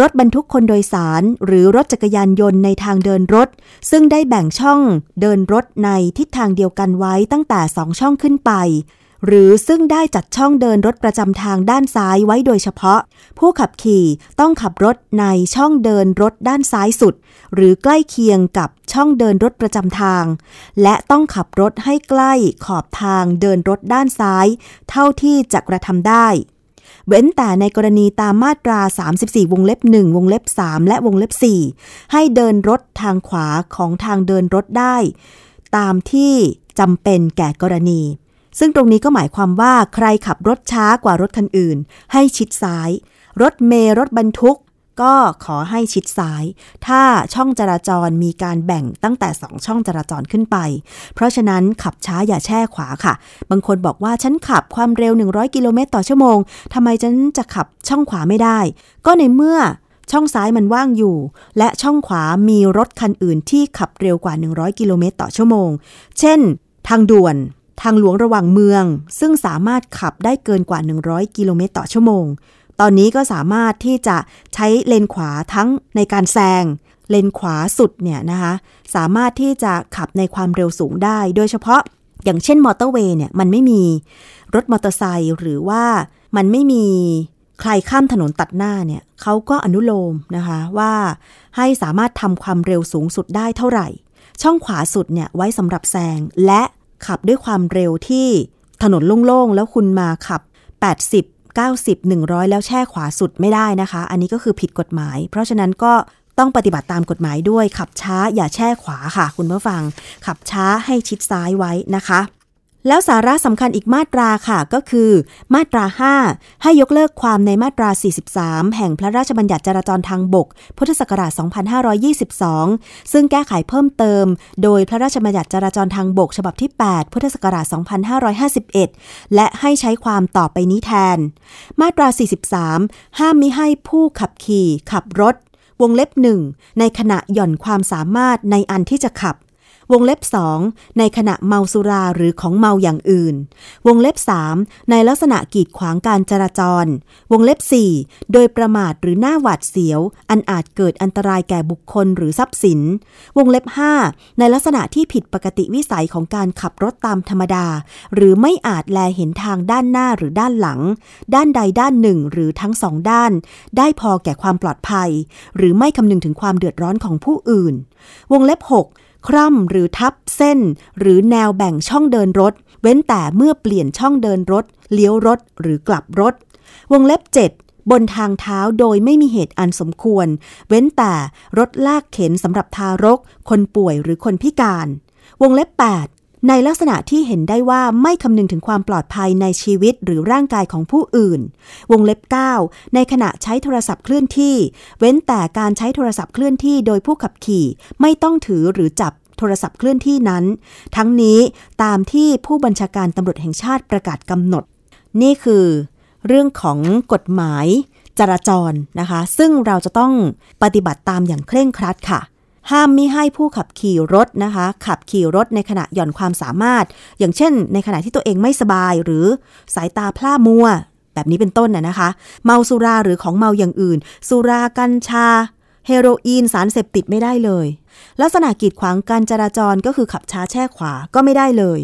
รถบรรทุกคนโดยสารหรือรถจักรยานยนต์ในทางเดินรถ ซึ่งได้แบ่งช่องเดินรถในทิศทางเดียวกันไว้ตั้งแต่สองช่องขึ้นไป หรือซึ่งได้จัดช่องเดินรถประจำทางด้านซ้ายไว้โดยเฉพาะ ผู้ขับขี่ต้องขับรถในช่องเดินรถด้านซ้ายสุด หรือใกล้เคียงกับช่องเดินรถประจำทาง และต้องขับรถให้ใกล้ขอบทางเดินรถด้านซ้าย เท่าที่จะกระทำได้ เว้นแต่ในกรณีตามมาตรา 34 วงเล็บ 1 วงเล็บ 3 และวงเล็บ 4 ให้เดินรถทางขวาของทางเดินรถได้ ตามที่จำเป็นแก่กรณี ซึ่งตรงนี้ก็หมายความว่าใครขับรถช้ากว่ารถคันอื่น ให้ชิดซ้าย รถเมล์รถบรรทุก ก็ขอให้ชิดซ้าย ถ้าช่องจราจรมีการแบ่งตั้งแต่2ช่องจราจรขึ้นไป เพราะฉะนั้นขับช้าอย่าแช่ขวาค่ะ บางคนบอกว่าฉันขับความเร็ว 100 กิโลเมตรต่อชั่วโมงทำไมฉันจะขับช่องขวาไม่ได้ ก็ในเมื่อช่องซ้ายมันว่างอยู่ และช่องขวามีรถคันอื่นที่ขับเร็วกว่า 100 กิโลเมตรต่อชั่วโมง เช่น ทางด่วน ทางหลวงระหว่างเมือง ซึ่งสามารถขับได้เกินกว่า 100 กิโลเมตรต่อชั่วโมง ตอนนี้ก็สามารถที่จะใช้เลนขวาทั้งในการแซงเลนขวาสุดเนี่ยนะคะสามารถที่จะขับในความเร็วสูงได้ โดยเฉพาะอย่างเช่นมอเตอร์เวย์เนี่ยมันไม่มีรถมอเตอร์ไซค์หรือว่ามันไม่มีใครข้ามถนนตัดหน้าเนี่ยเขาก็อนุโลมนะคะว่าให้สามารถทำความเร็วสูงสุดได้เท่าไหร่ ช่องขวาสุดเนี่ยไว้สำหรับแซงและ ขับด้วยความเร็วที่ถนนโล่งๆ แล้วคุณมาขับ 80 90 100 แล้วแช่ขวาสุดไม่ได้นะคะ อันนี้ก็คือผิดกฎหมาย เพราะฉะนั้นก็ต้องปฏิบัติตามกฎหมายด้วย ขับช้าอย่าแช่ขวาค่ะ คุณผู้ฟัง ขับช้าให้ชิดซ้ายไว้นะคะ แล้วสาระสำคัญอีกมาตราค่ะก็คือ มาตรา 5 ให้ยกเลิกความในมาตรา 43 แห่งพระราชบัญญัติจราจรทางบก พุทธศักราช 2522 ซึ่งแก้ไขเพิ่มเติม โดยพระราชบัญญัติจราจรทางบก ฉบับที่ 8 พุทธศักราช 2551 และให้ใช้ความต่อไปนี้แทน มาตรา 43 ห้ามมิให้ผู้ขับขี่ขับรถ วงเล็บหนึ่งในขณะหย่อนความสามารถในอันที่จะขับ วงเล็บ 2 ในขณะเมาสุราหรือของเมาอย่างอื่น วงเล็บ 3 ในลักษณะกีดขวางการจราจร วงเล็บ 4 โดยประมาทหรือหน้าหวาดเสียว อันอาจเกิดอันตรายแก่บุคคลหรือทรัพย์สิน วงเล็บ 5 ในลักษณะที่ผิดปกติวิสัยของการขับรถตามธรรมดา หรือไม่อาจแลเห็นทางด้านหน้าหรือด้านหลัง ด้านใดด้านหนึ่งหรือทั้งสองด้าน ได้พอแก่ความปลอดภัย หรือไม่คำนึงถึงความเดือดร้อนของผู้อื่น วงเล็บ 6 คร่ำหรือทับเส้น หรือแนวแบ่งช่องเดินรถ เว้นแต่เมื่อเปลี่ยนช่องเดินรถ เลี้ยวรถหรือกลับรถ วงเล็บ 7 บนทางเท้าโดยไม่มีเหตุอันสมควร เว้นแต่รถลากเข็นสำหรับทารก คนป่วยหรือคนพิการ วงเล็บ 8 ในลักษณะที่เห็นได้ว่าไม่คำนึงถึงความปลอดภัยในชีวิตหรือร่างกายของผู้อื่น วงเล็บ 9 ในขณะใช้โทรศัพท์เคลื่อนที่ เว้นแต่การใช้โทรศัพท์เคลื่อนที่โดยผู้ขับขี่ ไม่ต้องถือหรือจับโทรศัพท์เคลื่อนที่นั้น ทั้งนี้ตามที่ผู้บัญชาการตำรวจแห่งชาติประกาศกำหนด นี่คือ เรื่องของกฎหมายจราจรนะคะ ซึ่งเราจะต้องปฏิบัติตามอย่างเคร่งครัดค่ะ ห้ามมิให้ผู้ขับขี่รถนะคะ ขับขี่รถในขณะหย่อนความสามารถ อย่างเช่น ในขณะที่ตัวเองไม่สบายหรือสายตาพร่ามัว แบบนี้เป็นต้นน่ะนะคะ เมาสุราหรือของเมาอย่างอื่น สุรากัญชา เฮโรอีนสารเสพติดไม่ได้เลย ลักษณะกีดขวางการจราจรก็คือขับช้าแช่ขวาก็ไม่ได้เลย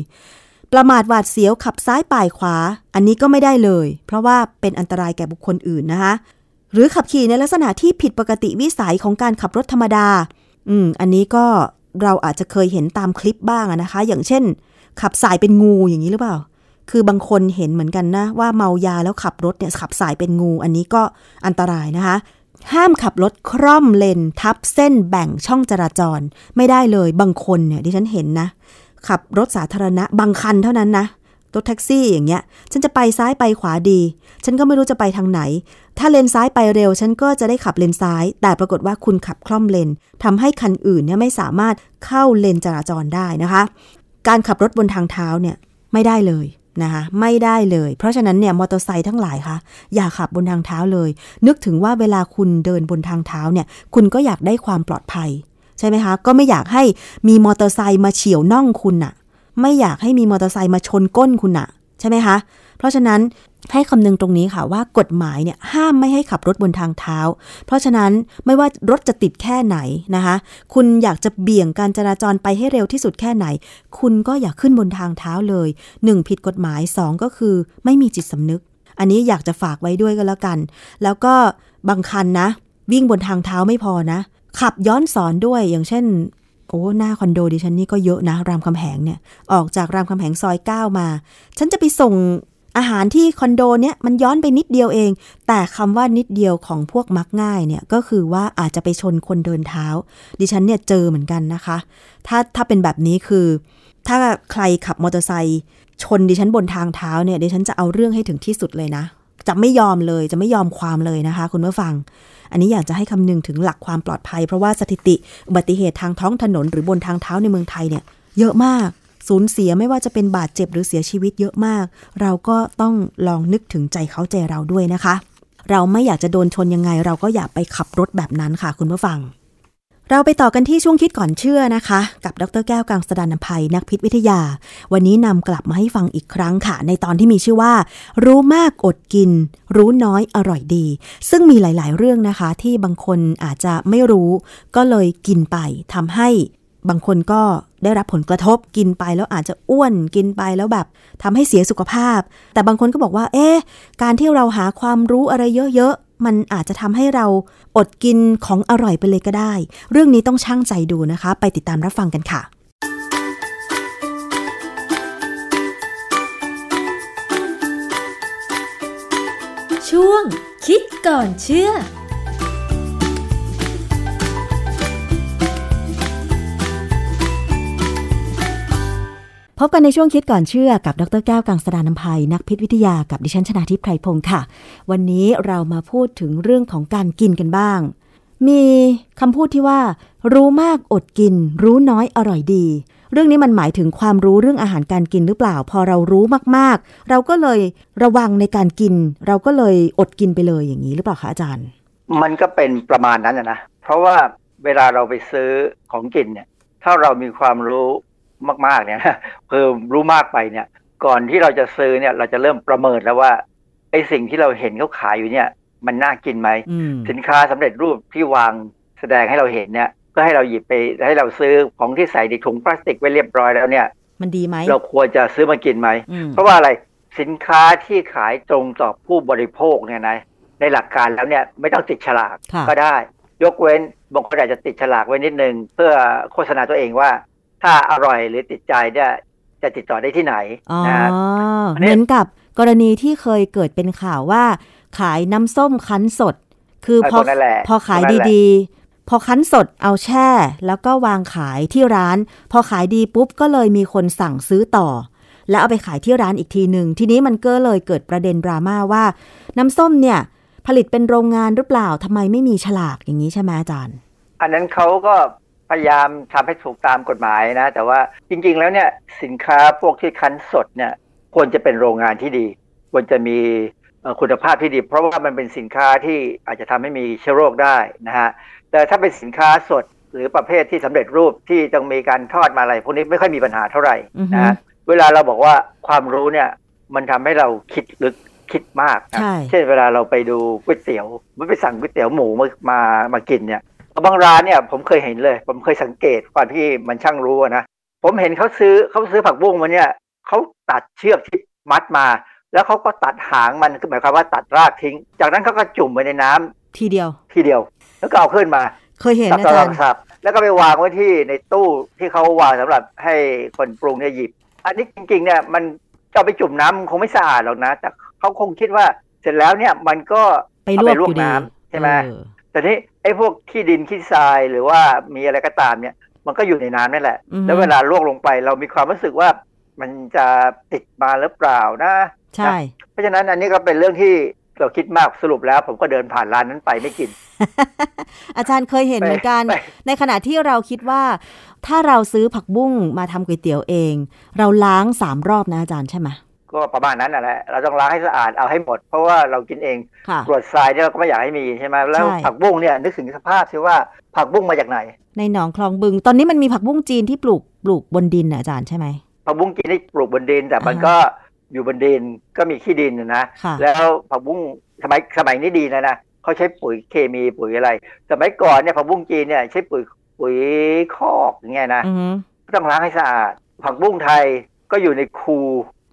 ประมาทหวาดเสียวขับซ้ายป่ายขวา อันนี้ก็ไม่ได้เลย เพราะว่าเป็นอันตรายแก่บุคคลอื่นนะคะ หรือขับขี่ในลักษณะที่ผิดปกติวิสัยของการขับรถธรรมดา อืม อันนี้ก็เราอาจจะเคยเห็นตามคลิปบ้างนะคะ อย่างเช่น ขับสายเป็นงูอย่างนี้หรือเปล่า คือบางคนเห็นเหมือนกันนะ ว่าเมายาแล้วขับรถเนี่ยขับสายเป็นงู อันนี้ก็อันตรายนะคะ ห้ามขับรถคร่อมเลนทับเส้นแบ่งช่องจราจร ไม่ได้เลยบางคนเนี่ยดิฉันเห็นนะ ขับรถสาธารณะบางคันเท่านั้นนะรถแท็กซี่อย่างเงี้ย ฉันจะไปซ้ายไปขวาดี ฉันก็ไม่รู้จะไปทางไหน ถ้าเลนซ้ายไปเร็ว ฉันก็จะได้ขับเลนซ้าย แต่ปรากฏว่าคุณขับคร่อมเลนทำให้คันอื่นเนี่ยไม่สามารถเข้าเลนจราจรได้นะคะ การขับรถบนทางเท้าเนี่ยไม่ได้เลยนะคะไม่ได้เลย เพราะฉะนั้นเนี่ยมอเตอร์ไซค์ทั้งหลายคะอย่าขับบนทางเท้าเลย นึกถึงว่าเวลาคุณเดินบนทางเท้าเนี่ย คุณก็อยากได้ความปลอดภัย ใช่ไหมคะ ก็ไม่อยากให้มีมอเตอร์ไซค์มาเฉียวน่องคุณอะไม่อยากให้มีมอเตอร์ไซค์มาชนก้นคุณอะใช่ไหมคะ เพราะฉะนั้นให้คำนึงตรงนี้ค่ะว่ากฎหมายเนี่ยห้ามไม่ให้ขับรถบนทางเท้า เพราะฉะนั้นไม่ว่ารถจะติดแค่ไหนนะคะ คุณอยากจะเบี่ยงการจราจรไปให้เร็วที่สุดแค่ไหน คุณก็อย่าขึ้นบนทางเท้าเลย 1. ผิดกฎหมาย 2 ก็คือไม่มีจิตสำนึก อันนี้อยากจะฝากไว้ด้วยก็แล้วกัน แล้วก็บางคันนะ วิ่งบนทางเท้าไม่พอนะ ขับย้อนสอนด้วยอย่างเช่นโอ้ หน้าคอนโดดิฉันนี่ก็เยอะนะ รามคำแหงเนี่ย ออกจากรามคำแหงซอยเก้ามา ฉันจะไปส่ง อาหารที่คอนโดเนี่ยมันย้อนไปนิดเดียวเอง แต่คำว่านิดเดียวของพวกมักง่ายเนี่ยก็คือว่าอาจจะไปชนคนเดินเท้า ดิฉันเนี่ยเจอเหมือนกันนะคะ ถ้าถ้าเป็นแบบนี้คือ ถ้าใครขับมอเตอร์ไซค์ชนดิฉันบนทางเท้าเนี่ยดิฉันจะเอาเรื่องให้ถึงที่สุดเลยนะจะไม่ยอมเลยจะไม่ยอมความเลยนะคะ คุณผู้ฟัง อันนี้อยากจะให้คำนึงถึงหลักความปลอดภัย เพราะว่าสถิติอุบัติเหตุทางท้องถนนหรือบนทางเท้าในเมืองไทยเนี่ยเยอะมาก สูญเสียไม่ว่าจะเป็นบาดเจ็บหรือเสียชีวิตเยอะมาก เราก็ต้องลองนึกถึงใจเขาใจเราด้วยนะคะ เราไม่อยากจะโดนชนยังไง เราก็อย่าไปขับรถแบบนั้นค่ะ คุณผู้ฟัง เราไปต่อกันที่ช่วงคิดก่อนเชื่อนะคะ กับดรแก้วกังสดานนภัยนักพิษวิทยา วันนี้นำกลับมาให้ฟังอีกครั้งค่ะ ในตอนที่มีชื่อว่า รู้มากอดกิน รู้น้อยอร่อยดี ซึ่งมีหลาย ๆ เรื่องนะคะ ที่บางคนอาจจะไม่รู้ ก็เลยกินไปทำให้ บางคนก็ได้รับผลกระทบกินไปแล้วอาจจะอ้วนกินไปแล้วแบบทำให้เสียสุขภาพ แต่บางคนก็บอกว่า เอ๊ะการที่เราหาความรู้อะไรเยอะๆ มันอาจจะทำให้เราอดกินของอร่อยไปเลยก็ได้ เรื่องนี้ต้องช่างใจดูนะคะ ไปติดตามรับฟังกันค่ะช่วงคิดก่อนเชื่อ พบกันในช่วงคิดก่อนเชื่อกับดรแก้วกังสดานนภัยนักพิษวิทยากับดิฉันชนาทิพไพรพงศ์ค่ะ วันนี้เรามาพูดถึงเรื่องของการกินกันบ้าง มีคำพูดที่ว่า รู้มากอดกิน รู้น้อยอร่อยดี เรื่องนี้มันหมายถึงความรู้เรื่องอาหารการกินหรือเปล่า พอเรารู้มากๆ เราก็เลยระวังในการกิน เราก็เลยอดกินไปเลยอย่างนี้หรือเปล่าคะอาจารย์ มันก็เป็นประมาณนั้นนะนะเพราะว่าเวลาเราไปซื้อของกินเนี่ยถ้าเรามีความรู้ มากๆเนี่ยเพิ่มรู้มากไปเนี่ย ก่อนที่เราจะซื้อเนี่ย เราจะเริ่มประเมินแล้วว่าไอ้สิ่งที่เราเห็นเขาขายอยู่เนี่ย มันน่ากินไหมอืมสินค้าสำเร็จรูปที่วางแสดงให้เราเห็นเนี่ยเพื่อให้เราหยิบไปให้เราซื้อของที่ใส่ในถุงพลาสติกไว้เรียบร้อยแล้วเนี่ย มันดีไหมเราควรจะซื้อมากินไหมอืมเพราะว่าอะไรสินค้าที่ขายตรงต่อผู้บริโภคเนี่ยนะในหลักการแล้วเนี่ยไม่ต้องติดฉลากค่ะก็ได้ ยกเว้นบางคนอาจจะติดฉลากไว้นิดนึง เพื่อโฆษณาตัวเองว่า ถ้าอร่อยหรือติดใจเนี่ยจะติดต่อได้ที่ไหนอ๋อนะอันนี้เหมือนกับกรณีที่เคยเกิดเป็นข่าวว่า ขายน้ำส้มคั้นสด คือไอ้พอคนนั่นแหละพอขายคนนั่นแหละดีๆ พอคั้นสดเอาแช่ แล้วก็วางขายที่ร้าน พอขายดีปุ๊บก็เลยมีคนสั่งซื้อต่อ แล้วเอาไปขายที่ร้านอีกทีหนึ่งทีนี้มันก็เลยเกิดประเด็นดราม่าว่า น้ำส้มเนี่ย ผลิตเป็นโรงงานหรือเปล่าทำไมไม่มีฉลากอย่างนี้ใช่ไหมอาจารย์ อันนั้นเขาก็ พยายามทำให้ถูกตามกฎหมายนะ แต่ว่าจริง ๆ แล้วเนี่ยสินค้าพวกที่คั้นสดเนี่ยควรจะเป็นโรงงานที่ดี ควรจะมีเอ่อคุณภาพที่ดี เพราะว่ามันเป็นสินค้าที่อาจจะทำให้มีเชื้อโรคได้นะฮะแต่ถ้าเป็นสินค้าสดหรือประเภทที่สำเร็จรูปที่ต้องมีการทอดมาอะไรพวกนี้ไม่ค่อยมีปัญหาเท่าไหร่อือฮึนะฮะเวลาเราบอกว่าความรู้เนี่ยมันทำให้เราคิดลึกคิดมากนะใช่เช่นเวลาเราไปดูก๋วยเตี๋ยวไม่ไปสั่งก๋วยเตี๋ยวหมูมามามากินเนี่ย บางร้านเนี่ยผมเคยเห็นเลย ผมเคยสังเกตความที่มันช่างรู้อะนะผมเห็นเขาซื้อเขาซื้อผักบุ้งมาเนี่ยเขาตัดเชือกที่มัดมา แล้วเขาก็ตัดหางมันคือหมายความว่าตัดรากทิ้ง จากนั้นเขาก็จุ่มไปในน้ำทีเดียว ทีเดียว แล้วก็เอาขึ้นมา เคยเห็นสับอาสัจารบย์สับแล้วก็ไปวางไว้ที่ในตู้ที่เขาวางสำหรับให้คนปรุงเนี่ยหยิบ อันนี้จริงๆเนี่ยมันจะเอาไปจุ่มน้ำมันคงไม่สะอาดหรอกนะ แต่เขาคงคิดว่าเสร็จแล้วเนี่ยมันก็ไปเอาลวไปกลวอกยู่ดีน้ำใช่ไหมเออแต่นี่ ไอ้พวกขี้ดินขี้ทรายหรือว่ามีอะไรก็ตามเนี่ย มันก็อยู่ในน้ำนั่นแหละอือฮึแล้วเวลาลวกลงไป เรามีความรู้สึกว่ามันจะติดมาหรือเปล่านะใช่เพราะฉะนั้นอันนี้ก็เป็นเรื่องที่เราคิดมากสรุปแล้ว ผมก็เดินผ่านร้านนั้นไปไม่กิน อาจารย์เคยเห็นเหมือนกันไปในขณะที่เราคิดว่า ถ้าเราซื้อผักบุ้งมาทำก๋วยเตี๋ยวเอง เราล้างสามรอบนะอาจารย์ใช่ไหม ก็ประมาณนั้นแหละเราต้องล้างให้สะอาดเอาให้หมด เพราะว่าเรากินเองค่ะกรวดทรายเนี่ยเราก็ไม่อยากให้มีใช่ไหมแล้วใช่ผักบุ้งเนี่ยนึกถึงสภาพสิว่าผักบุ้งมาจากไหน ในหนองคลองบึง ตอนนี้มันมีผักบุ้งจีนที่ปลูกปลูกบนดินนะอาจารย์ใช่ไหมผักบุ้งกินที่ปลูกบนดิน แต่มันอ่าฮะก็อยู่บนดินก็มีขี้ดินนะนะค่ะแล้วผักบุ้งสมัยสมัยนี้ดีนะนะเขาใช้ปุ๋ยเคมีปุ๋ยอะไรสมัยก่อนเนี่ยผักบุ้งจีนเนี่ยใช้ปุ๋ยปุ๋ยคอกอย่างเงี้ยนะอือฮึต้องล้างให้สะอาดผักบุ้งไทยก็อยู่ในคูห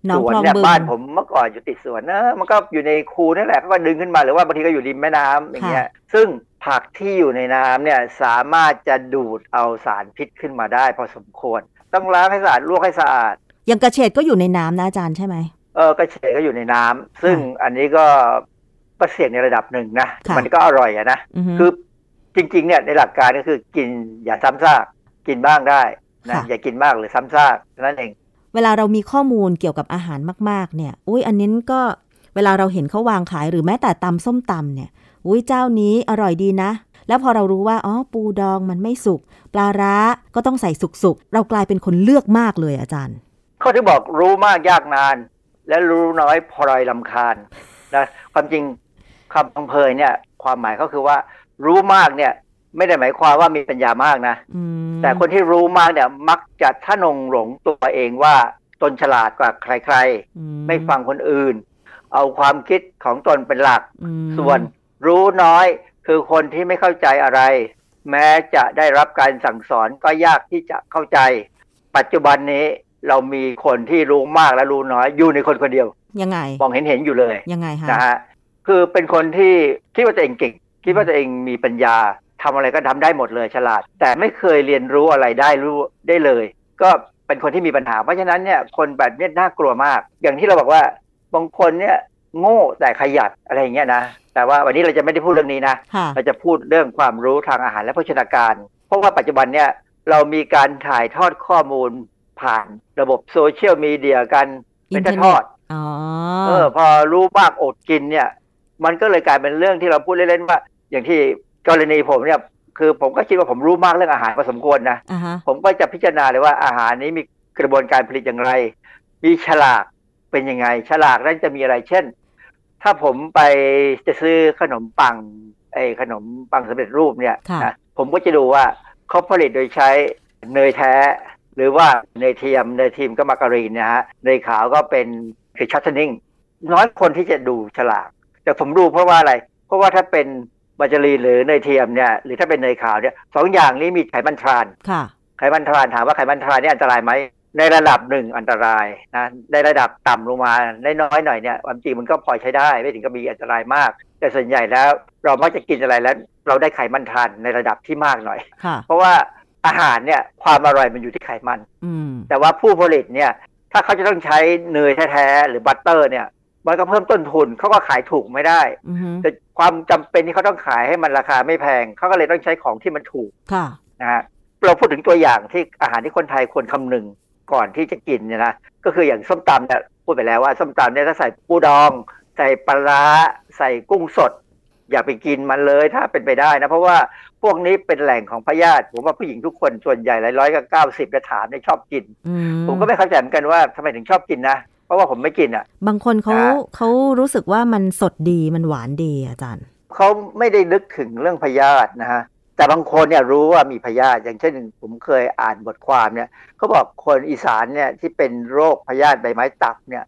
นองสวนคลองเนี่ยบึงบ้านผมเมื่อก่อนอยู่ติดสวนนะมันก็อยู่ในคูนั่นแหละก็ดึงขึ้นมาหรือว่าบางทีก็อยู่ริมแม่น้ำอย่างเงี้ยซึ่งผักที่อยู่ในน้ำเนี่ยสามารถจะดูดเอาสารพิษขึ้นมาได้ พอสมควร ต้องล้างให้สะอาดลวกให้สะอาดอย่างกระเฉดก็อยู่ในน้ำนะอาจารย์ใช่ไหมเออกระเฉดก็อยู่ในน้ำซึ่งอันนี้ก็ก็เสี่ยงในระดับหนึ่งนะค่ะมันก็อร่อยอะนะอือฮึคือจริงๆเนี่ยในหลักการก็คือกินอย่าซ้ำซากกินบ้างได้นะค่ะอย่ากินมากหรือซ้ำซากเท่านั้นเอง เวลาเรามีข้อมูลเกี่ยวกับอาหารมาก ๆ เนี่ย อุ้ยอันนี้ก็เวลาเราเห็นเขาวางขายหรือแม้แต่ตำส้มตำเนี่ย อุ้ยเจ้านี้อร่อยดีนะ แล้วพอเรารู้ว่าอ๋อปูดองมันไม่สุก ปลาร้าก็ต้องใส่สุกๆ เรากลายเป็นคนเลือกมากเลยอาจารย์ เขาที่บอกรู้มากยากนาน และรู้น้อยพลอยลำคาญนะความจริงคำพังเพยเนี่ย ความหมายก็คือว่า รู้มากเนี่ย ไม่ได้หมายความว่ามีปัญญามากนะอืมแต่คนที่รู้มากเนี่ยมักจะท่านงหลงตัวเองว่าตนฉลาดกว่าใครอืๆไม่ฟังคนอื่น เอาความคิดของตนเป็นหลักอืมส่วนรู้น้อยคือคนที่ไม่เข้าใจอะไร แม้จะได้รับการสั่งสอนก็ยากที่จะเข้าใจ ปัจจุบันนี้เรามีคนที่รู้มากและรู้น้อยอยู่ในคนคนเดียว ยังไงมองเห็นเห็นอยู่เลยยังไงฮะนะฮะคือเป็นคนที่คิดว่าตัวเองเก่ง คิดว่าตัวเองมีปัญญา ทำอะไรก็ทำได้หมดเลยฉลาด แต่ไม่เคยเรียนรู้อะไรได้รู้ได้เลย ก็เป็นคนที่มีปัญหา เพราะฉะนั้นเนี่ยคนแบบนี้น่ากลัวมาก อย่างที่เราบอกว่าบางคนเนี่ยโง่แต่ขยันอะไรอย่างเงี้ยนะแต่ว่าวันนี้เราจะไม่ได้พูดเรื่องนี้นะค่ะเราจะพูดเรื่องความรู้ทางอาหารและโภชนาการ เพราะว่าปัจจุบันเนี่ยเรามีการถ่ายทอดข้อมูลผ่านระบบโซเชียลมีเดียกันเป็นทอดอ๋อๆเออพอรู้มากอดกินเนี่ย มันก็เลยกลายเป็นเรื่องที่เราพูดเล่นๆว่า อย่างที่ กรณีผมเนี่ยคือผมก็คิดว่าผมรู้มากเรื่องอาหารพอสมควรนะอ่าฮะผมก็จะพิจารณาเลยว่าอาหารนี้มีกระบวนการผลิตอย่างไร มีฉลากเป็นยังไง ฉลากนั้นจะมีอะไรเช่น ถ้าผมไปจะซื้อขนมปังไอ้ขนมปังสำเร็จรูปเนี่ยค่ะนะผมก็จะดูว่าเขาผลิตโดยใช้เนยแท้ หรือว่าเนยเทียมเนยเทียมก็มาการีนนะฮะเนยขาวก็เป็นคือชัตเทนนิ่งน้อยคนที่จะดูฉลาก แต่ผมดูเพราะว่าอะไร เพราะว่าถ้าเป็น มาการีนหรือเนยเทียมเนี่ยหรือถ้าเป็นเนยขาวเนี่ยสองอย่างนี้มีไขมันทรานค่ะไขมันทรานส์ถามว่าไขมันทรานส์นี่อันตรายไหมในระดับหนึ่งอันตรายนะในระดับต่ำลงมาน้อยๆหน่อยเนี่ยความจริงมันก็พอใช้ได้ไม่ถึงกับมีอันตรายมาก แต่ส่วนใหญ่แล้วเรามักจะกินอะไรแล้ว เราได้ไขมันทรานส์ในระดับที่มากหน่อยค่ะเพราะว่าอาหารเนี่ยความอร่อยมันอยู่ที่ไขมันอืมแต่ว่าผู้ผลิตเนี่ยถ้าเขาจะต้องใช้เนยแท้ๆหรือ butter เนี่ย มันก็เพิ่มต้นทุนเขาก็ขายถูกไม่ได้อือฮึแต่ความจำเป็นที่เขาต้องขายให้มันราคาไม่แพงเขาก็เลยต้องใช้ของที่มันถูกค่ะนะฮะเราพูดถึงตัวอย่างที่อาหารที่คนไทยควรคำนึงก่อนที่จะกินเนี่ยนะก็คืออย่างส้มตำเนี่ยพูดไปแล้วว่าส้มตำเนี่ยถ้าใส่ปูดอง ใส่ปลาร้าใส่กุ้งสด อย่าไปกินมันเลยถ้าเป็นไปได้นะ เพราะว่าพวกนี้เป็นแหล่งของพยาธิผมว่าผู้หญิงทุกคนส่วนใหญ่หลายร้อยก็เก้าสิบจะถามเนี่ยชอบกินอืมผมก็ไม่เข้าใจเหมือนกันว่าทำไมถึงชอบกินนะเพ ราะว่าผมไม่กินอะ บางคนเขานะเขารู้สึกว่ามันสดดีมันหวานดีอาจารย์เขาไม่ได้นึกถึงเรื่องพยาธินะฮะแต่บางคนเนี่ยรู้ว่ามีพยาธิอย่างเช่นผมเคยอ่านบทความเนี่ยเขาบอกคนอีสานเนี่ยที่เป็นโรคพยาธิใบไม้ตับเนี่ย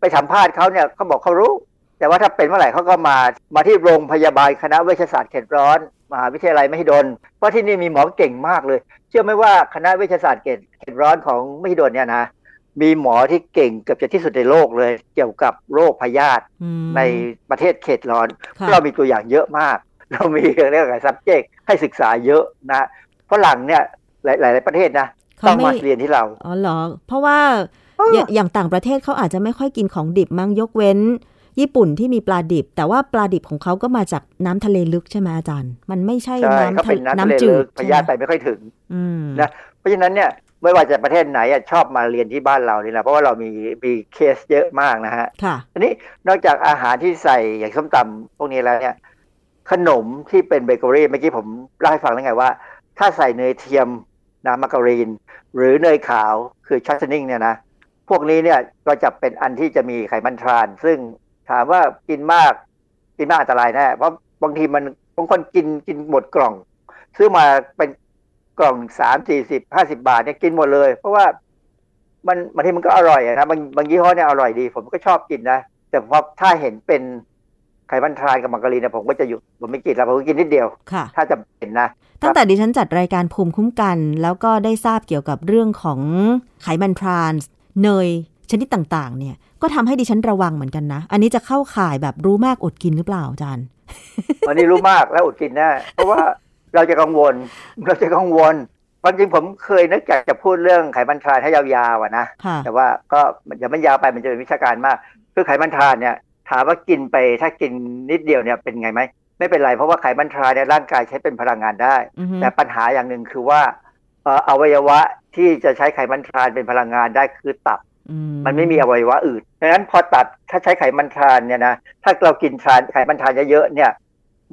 ไปสัมภาษณ์เขาเนี่ยเขาบอกเขารู้ แต่ว่าถ้าเป็นเมื่อไหร่เขาก็มามาที่โรงพยาบาลคณะเวชศาสตร์เขตร้อนมหาวิทยาลัยมหิดลเพราะที่นี่มีหมอเก่งมากเลย เชื่อไหมว่าคณะเวชศาสตร์เขตเขตร้อนของมหิดลเนี่ยนะ มีหมอที่เก่งเกือบจะที่สุดในโลกเลย เกี่ยวกับโรคพยาธิอืมในประเทศเขตร้อนค่ะเรามีตัวอย่างเยอะมาก เรามีเรื่องอะไร subject ให้ศึกษาเยอะนะฝรั่งเนี่ยหลายหลายประเทศนะเขาต้องไม่มาเรียนที่เรา อ๋อเหรอ เพราะว่าเออออย่างอย่างต่างประเทศเขาอาจจะไม่ค่อยกินของดิบมั้งยกเว้น ญี่ปุ่นที่มีปลาดิบ แต่ว่าปลาดิบของเขาก็มาจากน้ำทะเลลึกใช่ไหมอาจารย์ มันไม่ใช่ใช่น้ำเขาทะเป็นน้ำทะเลน้ำจืลึดกพยาธิไปใช่ไหมไม่ค่อยถึงอืมนะเพราะฉะนั้นเนี่ยไม่ว่าจะประเทศไหนอะชอบมาเรียนที่บ้านเรานี่แหละเพราะว่าเรามีมีเคสเยอะมากนะฮะค่ะทีนี้นอกจากอาหารที่ใส่อย่างส้มตำพวกนี้แล้วเนี่ย ขนมที่เป็นเบเกอรี่เมื่อกี้ผมเล่าให้ฟังแล้วไงว่า ถ้าใส่เนยเทียมนะมาการีน หรือเนยขาวคือ shortening เนี่ยนะพวกนี้เนี่ยก็จะเป็นอันที่จะมีไขมันทรานส์ ซึ่งถามว่ากินมากกินมากอันตรายแน่เพราะบางทีมันบางคนกินกินหมดกล่อง ซื้อมาเป็น กล่องสามสี่สิบห้าสิบาทเนี่ยกินหมดเลย เพราะว่ามันบางทีมันก็อร่อยอะนะบางบางยี่ห้อเนี่ยอร่อยดี ผมก็ชอบกินนะแต่พอถ้าเห็นเป็นไขมันทรานกับมาการีนเนี่ยผมก็จะหยุดผมไม่กินแล้วผมก็กินนิดเดียวค่ะถ้าจะเป็นนะตั้งแต่ดิฉันจัดรายการภูมิคุ้มกัน แล้วก็ได้ทราบเกี่ยวกับเรื่องของไขมันทรานส์เนยชนิดต่าง ๆ เนี่ย ก็ทำให้ดิฉันระวังเหมือนกันนะ อันนี้จะเข้าข่ายแบบรู้มากอดกินหรือเปล่าอาจารย์วันนี้รู้มากแล้วอดกินแน่เพราะว่า เราจะกังวล เราจะกังวลความจริงผมเคยนึกอยากจะพูดเรื่องไขมันทรานให้ยาวๆอะนะค่ะแต่ว่าก็อย่ามันยาวไปมันจะเป็นวิชาการมาก คือไขมันทรานเนี่ยถามว่ากินไปถ้ากินนิดเดียวเนี่ยเป็นไงไหมไม่เป็นไรเพราะว่าไขมันทรานเนี่ยร่างกายใช้เป็นพลังงานได้อือฮึแต่ปัญหาอย่างหนึ่งคือว่าเอ่ออวัยวะที่จะใช้ไขมันทรานเป็นพลังงานได้คือตับอืมันไม่มีอวัยวะอื่นดังนั้นพอตัดถ้าใช้ไขมันทรานเนี่ยนะถ้าเรากินทรานไขมันทรานเยอะๆเนี่ย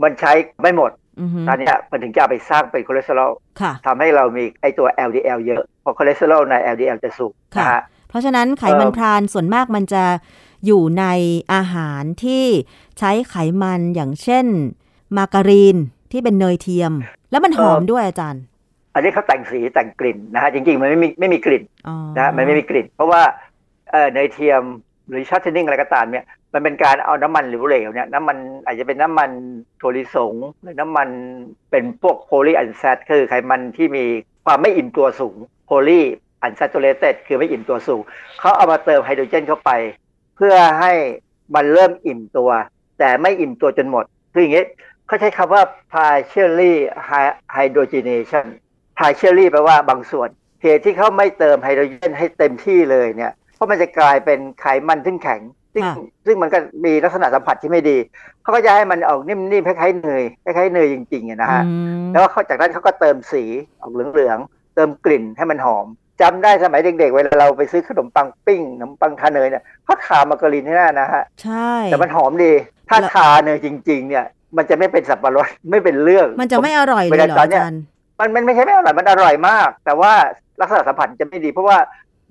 มันใช้ไม่หมดอือฮึ ตอนเนี้ยมันถึงจะเอาไปสร้างเป็นคอเลสเตอรอลค่ะทำให้เรามีไอตัว LDL เยอะเพราะคอเลสเตอรอลใน LDL จะสูงนะฮะเพราะฉะนั้นไขมันเอ่อทรานส์ส่วนมากมันจะอยู่ในอาหารที่ใช้ไขมันอย่างเช่น มาการีนที่เป็นเนยเทียม แล้วมันหอมด้วยอาจารย์ อันนี้เขาแต่งสีแต่งกลิ่นนะฮะจริงๆ มันไม่มีไม่มีกลิ่นอ๋อนะฮะมันไม่มีกลิ่น เพราะว่าเอ่อเนยเทียมหรือ shortening อะไรก็ตามเนี่ย มันเป็นการเอาน้ำมันเหลวๆเนี่ยน้ำมันอาจจะเป็นน้ำมันถั่วลิสงหรือน้ำมันเป็นพวก polyunsat คือไขมันที่มีความไม่อิ่มตัวสูง polyunsaturated คือไม่อิ่มตัวสูงเขาเอามาเติมไฮโดรเจนเข้าไป เพื่อให้มันเริ่มอิ่มตัว แต่ไม่อิ่มตัวจนหมด คืออย่างนี้เขาใช้คำว่า partially hydrogenation partially แปลว่าบางส่วนเหตุที่เขาไม่เติมไฮโดรเจนให้เต็มที่เลยเนี่ยเพราะมันจะกลายเป็นไขมันทึ่งแข็ง ซึ่งซึ่งมันก็มีลักษณะสัมผัสที่ไม่ดี เขาก็จะให้มันออกนิ่มๆคล้ายๆเนยคล้ายๆเนยจริงๆนะฮะแล้วเขาจากนั้นเขาก็เติมสีออกเหลืองๆเติมกลิ่นให้มันหอมจำได้สมัยเด็กๆเวลาเราไปซื้อขนมปังปิ้งขนมปังทาเนยเนี่ยเขาทามาการีนที่หน้านะฮะใช่แต่มันหอมดี ถ้าทาเนยจริง ๆ เนี่ย มันจะไม่เป็นสับปะรดไม่เป็นเรื่อง มันจะไม่อร่อยเลยเหรออาจารย์มันมันไม่ใช่ไม่อร่อยมันอร่อยมาก แต่ว่าลักษณะสัมผัสจะไม่ดีเพราะว่า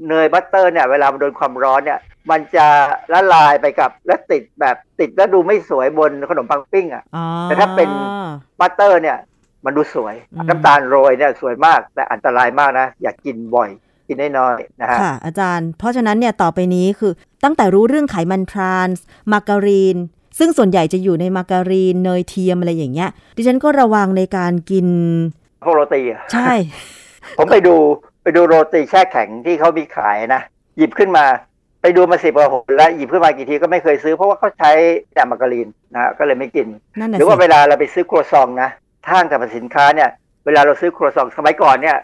เนย butter เนี่ยเวลามันโดนความร้อนเนี่ย มันจะละลายไปกับและติดแบบติดแล้วดูไม่สวยบนขนมปังปิ้งอะแต่ถ้าเป็น butter เนี่ยมันดูสวย น้ำตาลโรยเนี่ยสวยมากแต่อันตรายมากนะ อย่ากินบ่อย กินน้อยๆนะฮะค่ะอาจารย์ เพราะฉะนั้นเนี่ยต่อไปนี้คือตั้งแต่รู้เรื่องไขมันทรานส์มาการีน ซึ่งส่วนใหญ่จะอยู่ในมาการีนเนยเทียมอะไรอย่างเงี้ย ดิฉันก็ระวังในการกินพวกโรตีอะใช่ ผมไปดูไปดูโรตีแช่แข็งที่เขามีขายนะ หยิบขึ้นมา ไปดูมาสิบกว่าหนแล้วหยิบขึ้นมากี่ทีก็ไม่เคยซื้อเพราะว่าเขาใช้แต่มาการีนนะก็เลยไม่กินนั่นแหละหรือว่าเวลาเราไปซื้อครัวซองนะทางสรรพสินค้าเนี่ยเวลาเราซื้อครัวซองสมัยก่อนเนี่ย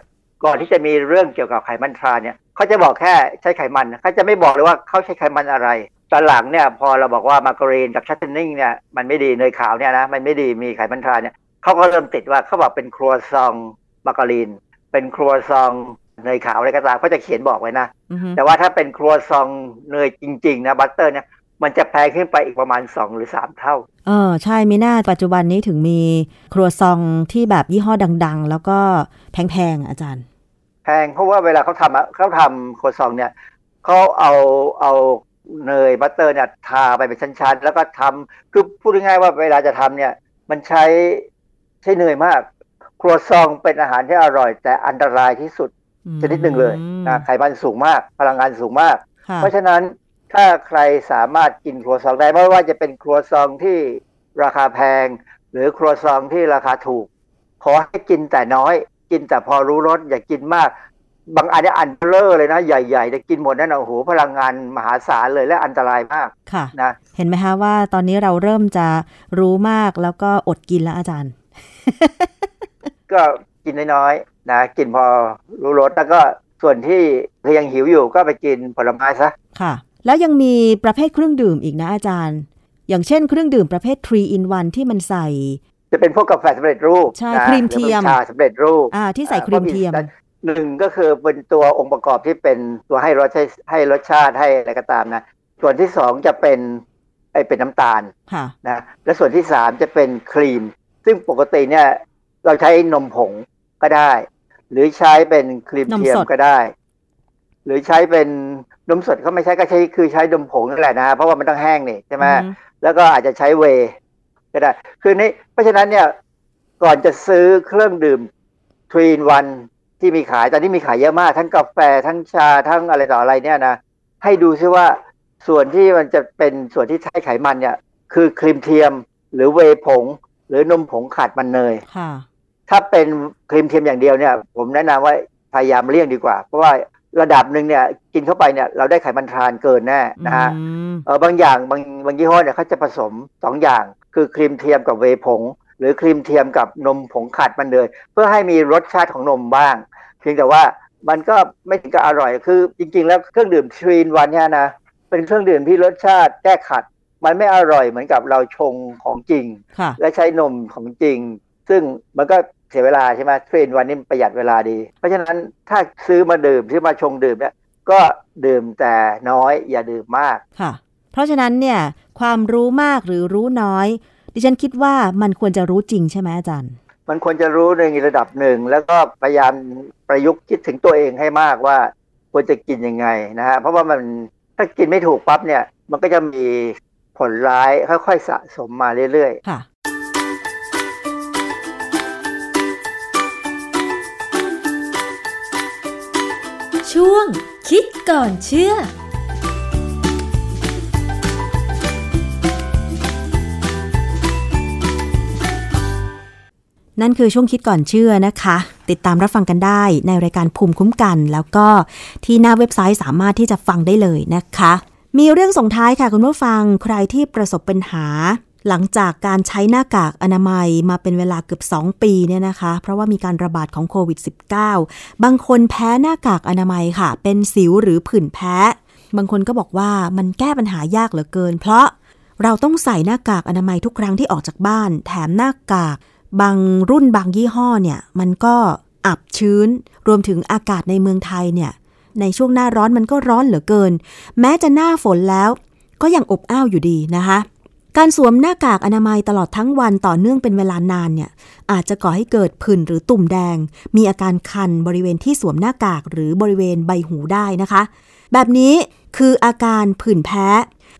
ก่อนที่จะมีเรื่องเกี่ยวกับไขมันทรานเนี่ยเขาจะบอกแค่ใช้ไขมันเขาจะไม่บอกเลยว่าเขาใช้ไขมันอะไรตอนหลังเนี่ยพอเราบอกว่ามาการีนกับชัตเทนนิ่งเนี่ยมันไม่ดีเนยขาวเนี่ยนะมันไม่ดีมีไขมันทรานเนี่ยเขาก็เริ่มติดว่าเขาบอกเป็นครัวซองมาการีนเป็นครัวซอง เนยขาวอะไรก็ตามเขาจะเขียนบอกไว้นะ แต่ว่าถ้าเป็นครัวซองเนยจริง ๆ นะ butter เนี่ยมันจะแพงขึ้นไปอีกประมาณ 2 หรือ 3 เท่า เออใช่มิน่าปัจจุบันนี้ถึงมีครัวซองที่แบบยี่ห้อดัง ๆ แล้วก็แพงๆอาจารย์ แพงเพราะว่าเวลาเขาทำเขาทำครัวซองเนี่ยเขาเอาเอาเนย butter เนี่ยทาไปเป็นชั้นๆ แล้วก็ทำคือพูดง่ายๆว่าเวลาจะทำเนี่ย มันใช้ใช้เนยมาก ครัวซองเป็นอาหารที่อร่อย แต่อันตรายที่สุด ชนิดหนึ่งเลยนะไขมันสูงมากพลังงานสูงมาก เพราะฉะนั้นถ้าใครสามารถกินครัวซองได้ไม่ว่าจะเป็นครัวซองที่ราคาแพง หรือครัวซองที่ราคาถูก ขอให้กินแต่น้อย กินแต่พอรู้รสอย่ากินมาก บางอันนี้อันเลอร์เลยนะ ใหญ่ๆแต่กินหมดนั่นโอ้โหพลังงานมหาศาลเลยและอันตรายมากค่ะนะเห็นไหมคะว่าตอนนี้เราเริ่มจะรู้มากแล้วก็อดกินแล้วอาจารย์ ก็ กินน้อยๆนะกินพอรู้รสแล้วก็ส่วนที่คือยังหิวอยู่ก็ไปกินผลไม้ซะค่ะ แล้วยังมีประเภทเครื่องดื่มอีกนะอาจารย์ อย่างเช่นเครื่องดื่มประเภท3 in 1ที่มันใส่ จะเป็นพวกกาแฟสำเร็จรูปใช่นะครีมเทียมหรือเป็นชาสำเร็จรูปอ่าที่ใส่ครีมเทียมหนึ่งก็คือเป็นตัวองค์ประกอบที่เป็นตัวให้รสให้ให้รสชาติให้อะไรก็ตามนะ ส่วนที่สองจะเป็นไอเป็นน้ำตาลค่ะนะและส่วนที่สามจะเป็นครีม ซึ่งปกติเนี่ยเราใช้นมผง ก็ได้ หรือใช้เป็นครีมเทียมนมสดก็ได้ หรือใช้เป็นนมสดเขาไม่ใช้ก็ใช้คือใช้นมผงนั่นแหละนะเพราะว่ามันต้องแห้งนี่ใช่ไหมอืมแล้วก็อาจจะใช้เวย์ก็ได้ คือนี่เพราะฉะนั้นเนี่ยก่อนจะซื้อเครื่องดื่มthree in one ที่มีขายตอนนี้มีขายเยอะมาก ทั้งกาแฟทั้งชาทั้งอะไรต่ออะไรเนี่ยนะให้ดูซิว่าส่วนที่มันจะเป็นส่วนที่ใช้ไขมันเนี่ย คือครีมเทียมหรือเวย์ผง หรือนมผงขาดมันเนยค่ะ ถ้าเป็นครีมเทียมอย่างเดียวเนี่ย ผมแนะนำว่าพยายามเลี่ยงดีกว่า เพราะว่าระดับหนึ่งเนี่ยกินเข้าไปเนี่ยเราได้ไขมันทรานส์เกินแน่นะฮะอืมเออบางอย่างบางบางยี่ห้อเนี่ยเขาจะผสมสองอย่าง คือครีมเทียมกับเวย์ผง หรือครีมเทียมกับนมผงขาดมันเนย เพื่อให้มีรสชาติของนมบ้าง เพียงแต่ว่ามันก็ไม่ถึงกับอร่อยคือจริงๆ แล้วเครื่องดื่ม three in one เนี่ยนะเป็นเครื่องดื่มที่รสชาติแก้ขัด มันไม่อร่อยเหมือนกับเราชงของจริงค่ะและใช้นมของจริง ซึ่งมันก็ เสียเวลาใช่ไหม three in one นี้ประหยัดเวลาดี เพราะฉะนั้นถ้าซื้อมาดื่มซื้อมาชงดื่มเนี่ยก็ดื่มแต่น้อยอย่าดื่มมากค่ะ เพราะฉะนั้นเนี่ยความรู้มากหรือรู้น้อย ดิฉันคิดว่ามันควรจะรู้จริงใช่ไหมอาจารย์ มันควรจะรู้ในระดับหนึ่ง แล้วก็พยายามประยุกต์คิดถึงตัวเองให้มากว่าควรจะกินยังไงนะฮะเพราะว่ามันถ้ากินไม่ถูกปั๊บเนี่ย มันก็จะมีผลร้ายค่อยๆสะสมมาเรื่อยๆ ช่วง คิดก่อนเชื่อนั่นคือช่วงคิดก่อนเชื่อนะคะ ติดตามรับฟังกันได้ในรายการภูมิคุ้มกัน แล้วก็ที่หน้าเว็บไซต์สามารถที่จะฟังได้เลยนะคะ มีเรื่องส่งท้ายค่ะคุณผู้ฟังใครที่ประสบปัญหา หลังจากการใช้หน้ากากอนามัยมาเป็นเวลาเกือบ 2 ปีเนี่ยนะคะ เพราะว่ามีการระบาดของโควิด -19 บางคนแพ้หน้ากากอนามัยค่ะ เป็นสิวหรือผื่นแพ้ บางคนก็บอกว่ามันแก้ปัญหายากเหลือเกิน เพราะเราต้องใส่หน้ากากอนามัยทุกครั้งที่ออกจากบ้าน แถมหน้ากาก บางรุ่นบางยี่ห้อเนี่ย มันก็อับชื้น รวมถึงอากาศในเมืองไทยเนี่ย ในช่วงหน้าร้อนมันก็ร้อนเหลือเกิน แม้จะหน้าฝนแล้ว ก็ยังอบอ้าวอยู่ดีนะคะ การสวมหน้ากากอนามัยตลอดทั้งวันต่อเนื่องเป็นเวลานานเนี่ยอาจจะก่อให้เกิดผื่นหรือตุ่มแดง มีอาการคันบริเวณที่สวมหน้ากากหรือบริเวณใบหูได้นะคะ แบบนี้คืออาการผื่นแพ้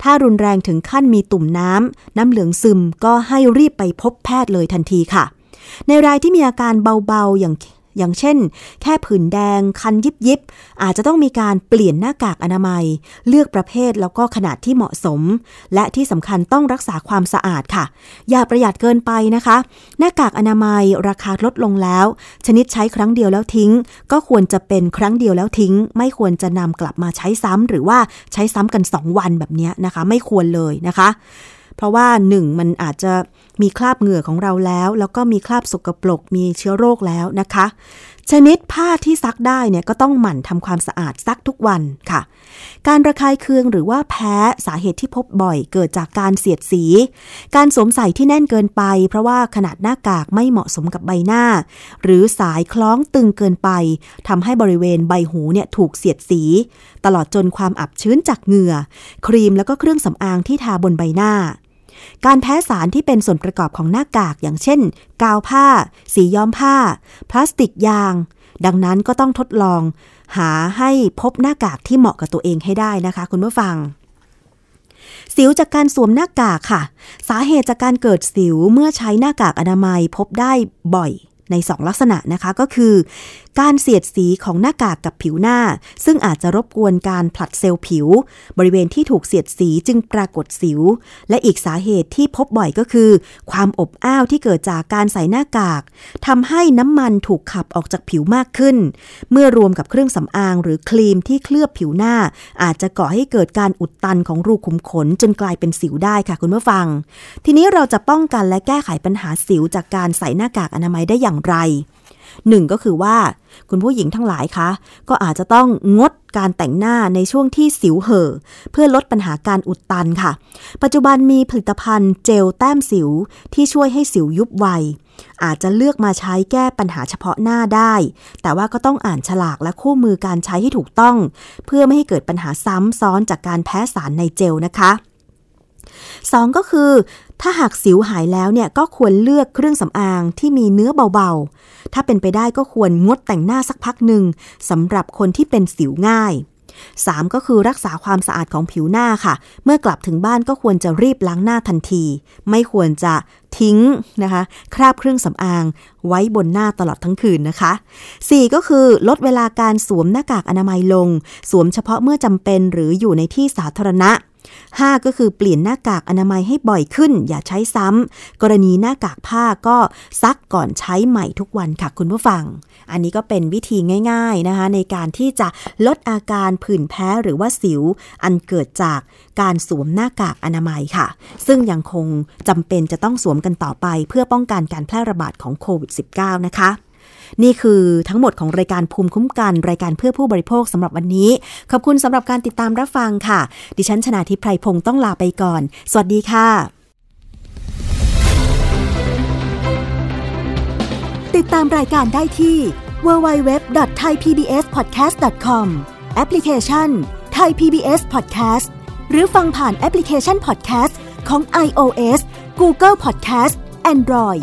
ถ้ารุนแรงถึงขั้นมีตุ่มน้ำ น้ำเหลืองซึมก็ให้รีบไปพบแพทย์เลยทันทีค่ะ ในรายที่มีอาการเบาๆอย่าง อย่างเช่น แค่ผื่นแดงคันยิบยิบอาจจะต้องมีการเปลี่ยนหน้ากากอนามัย เลือกประเภทแล้วก็ขนาดที่เหมาะสม และที่สำคัญต้องรักษาความสะอาดค่ะ อย่าประหยัดเกินไปนะคะ หน้ากากอนามัยราคาลดลงแล้ว ชนิดใช้ครั้งเดียวแล้วทิ้ง ก็ควรจะเป็นครั้งเดียวแล้วทิ้ง ไม่ควรจะนำกลับมาใช้ซ้ำหรือว่าใช้ซ้ำกัน 2 วันแบบนี้นะคะ ไม่ควรเลยนะคะ เพราะว่าหนึ่งมันอาจจะมีคราบเหงื่อของเราแล้ว แล้วก็มีคราบสกปรกมีเชื้อโรคแล้วนะคะ ชนิดผ้าที่ซักได้เนี่ยก็ต้องหมั่นทำความสะอาดซักทุกวันค่ะ การระคายเคืองหรือว่าแพ้สาเหตุที่พบบ่อยเกิดจากการเสียดสี การสวมใส่ที่แน่นเกินไป เพราะว่าขนาดหน้ากากไม่เหมาะสมกับใบหน้า หรือสายคล้องตึงเกินไปทำให้บริเวณใบหูเนี่ยถูกเสียดสี ตลอดจนความอับชื้นจากเหงื่อ ครีมแล้วก็เครื่องสำอางที่ทาบนใบหน้า การแพ้สารที่เป็นส่วนประกอบของหน้ากากอย่างเช่น กาวผ้า สีย้อมผ้า พลาสติกยาง ดังนั้นก็ต้องทดลอง หาให้พบหน้ากากที่เหมาะกับตัวเองให้ได้นะคะ คุณผู้ฟังสิวจากการสวมหน้ากากค่ะ สาเหตุจากการเกิดสิวเมื่อใช้หน้ากากอนามัยพบได้บ่อยใน 2 ลักษณะนะคะก็คือ การเสียดสีของหน้ากากกับผิวหน้า ซึ่งอาจจะรบกวนการผลัดเซลล์ผิว บริเวณที่ถูกเสียดสีจึงปรากฏสิว และอีกสาเหตุที่พบบ่อยก็คือ ความอบอ้าวที่เกิดจากการใส่หน้ากากทำให้น้ำมันถูกขับออกจากผิวมากขึ้น เมื่อรวมกับเครื่องสำอางหรือครีมที่เคลือบผิวหน้า อาจจะก่อให้เกิดการอุดตันของรูขุมขนจนกลายเป็นสิวได้ค่ะคุณผู้ฟัง ทีนี้เราจะป้องกันและแก้ไขปัญหาสิวจากการใส่หน้ากากอนามัยได้อย่างไร หนึ่งก็คือว่า คุณผู้หญิงทั้งหลายคะ ก็อาจจะต้องงดการแต่งหน้าในช่วงที่สิวเห่อ เพื่อลดปัญหาการอุดตันค่ะ ปัจจุบันมีผลิตภัณฑ์เจลแต้มสิวที่ช่วยให้สิวยุบไว อาจจะเลือกมาใช้แก้ปัญหาเฉพาะหน้าได้ แต่ว่าก็ต้องอ่านฉลากและคู่มือการใช้ให้ถูกต้อง เพื่อไม่ให้เกิดปัญหาซ้ำซ้อนจากการแพ้สารในเจลนะคะ 2 ก็คือ ถ้าหากสิวหายแล้วเนี่ยก็ควรเลือกเครื่องสำอางที่มีเนื้อเบาๆ ถ้าเป็นไปได้ก็ควรงดแต่งหน้าสักพักหนึ่งสำหรับคนที่เป็นสิวง่าย 3 ก็คือรักษาความสะอาดของผิวหน้าค่ะ เมื่อกลับถึงบ้านก็ควรจะรีบล้างหน้าทันที ไม่ควรจะทิ้งนะคะ คราบเครื่องสำอางไว้บนหน้าตลอดทั้งคืนนะคะ 4 ก็คือลดเวลาการสวมหน้ากากอนามัยลง สวมเฉพาะเมื่อจำเป็นหรืออยู่ในที่สาธารณะ 5 ก็คือเปลี่ยนหน้ากากอนามัยให้บ่อยขึ้น อย่าใช้ซ้ำ กรณีหน้ากากผ้าก็ซักก่อนใช้ใหม่ทุกวันค่ะคุณผู้ฟัง อันนี้ก็เป็นวิธีง่าย ๆนะคะ ในการที่จะลดอาการผื่นแพ้หรือว่าสิว อันเกิดจากการสวมหน้ากากอนามัยค่ะ ซึ่งยังคงจำเป็นจะต้องสวมกันต่อไป เพื่อป้องกันการแพร่ระบาดของโควิด -19 นะคะ นี่คือทั้งหมดของรายการภูมิคุ้มกัน รายการเพื่อผู้บริโภคสำหรับวันนี้ ขอบคุณสำหรับการติดตามรับฟังค่ะ ดิฉันชนาทิพไพรพงศ์ต้องลาไปก่อน สวัสดีค่ะ ติดตามรายการได้ที่ www.thaipbspodcast.com แอปพลิเคชัน Thai PBS Podcast หรือฟังผ่านแอปพลิเคชัน Podcast ของ iOS Google Podcast Android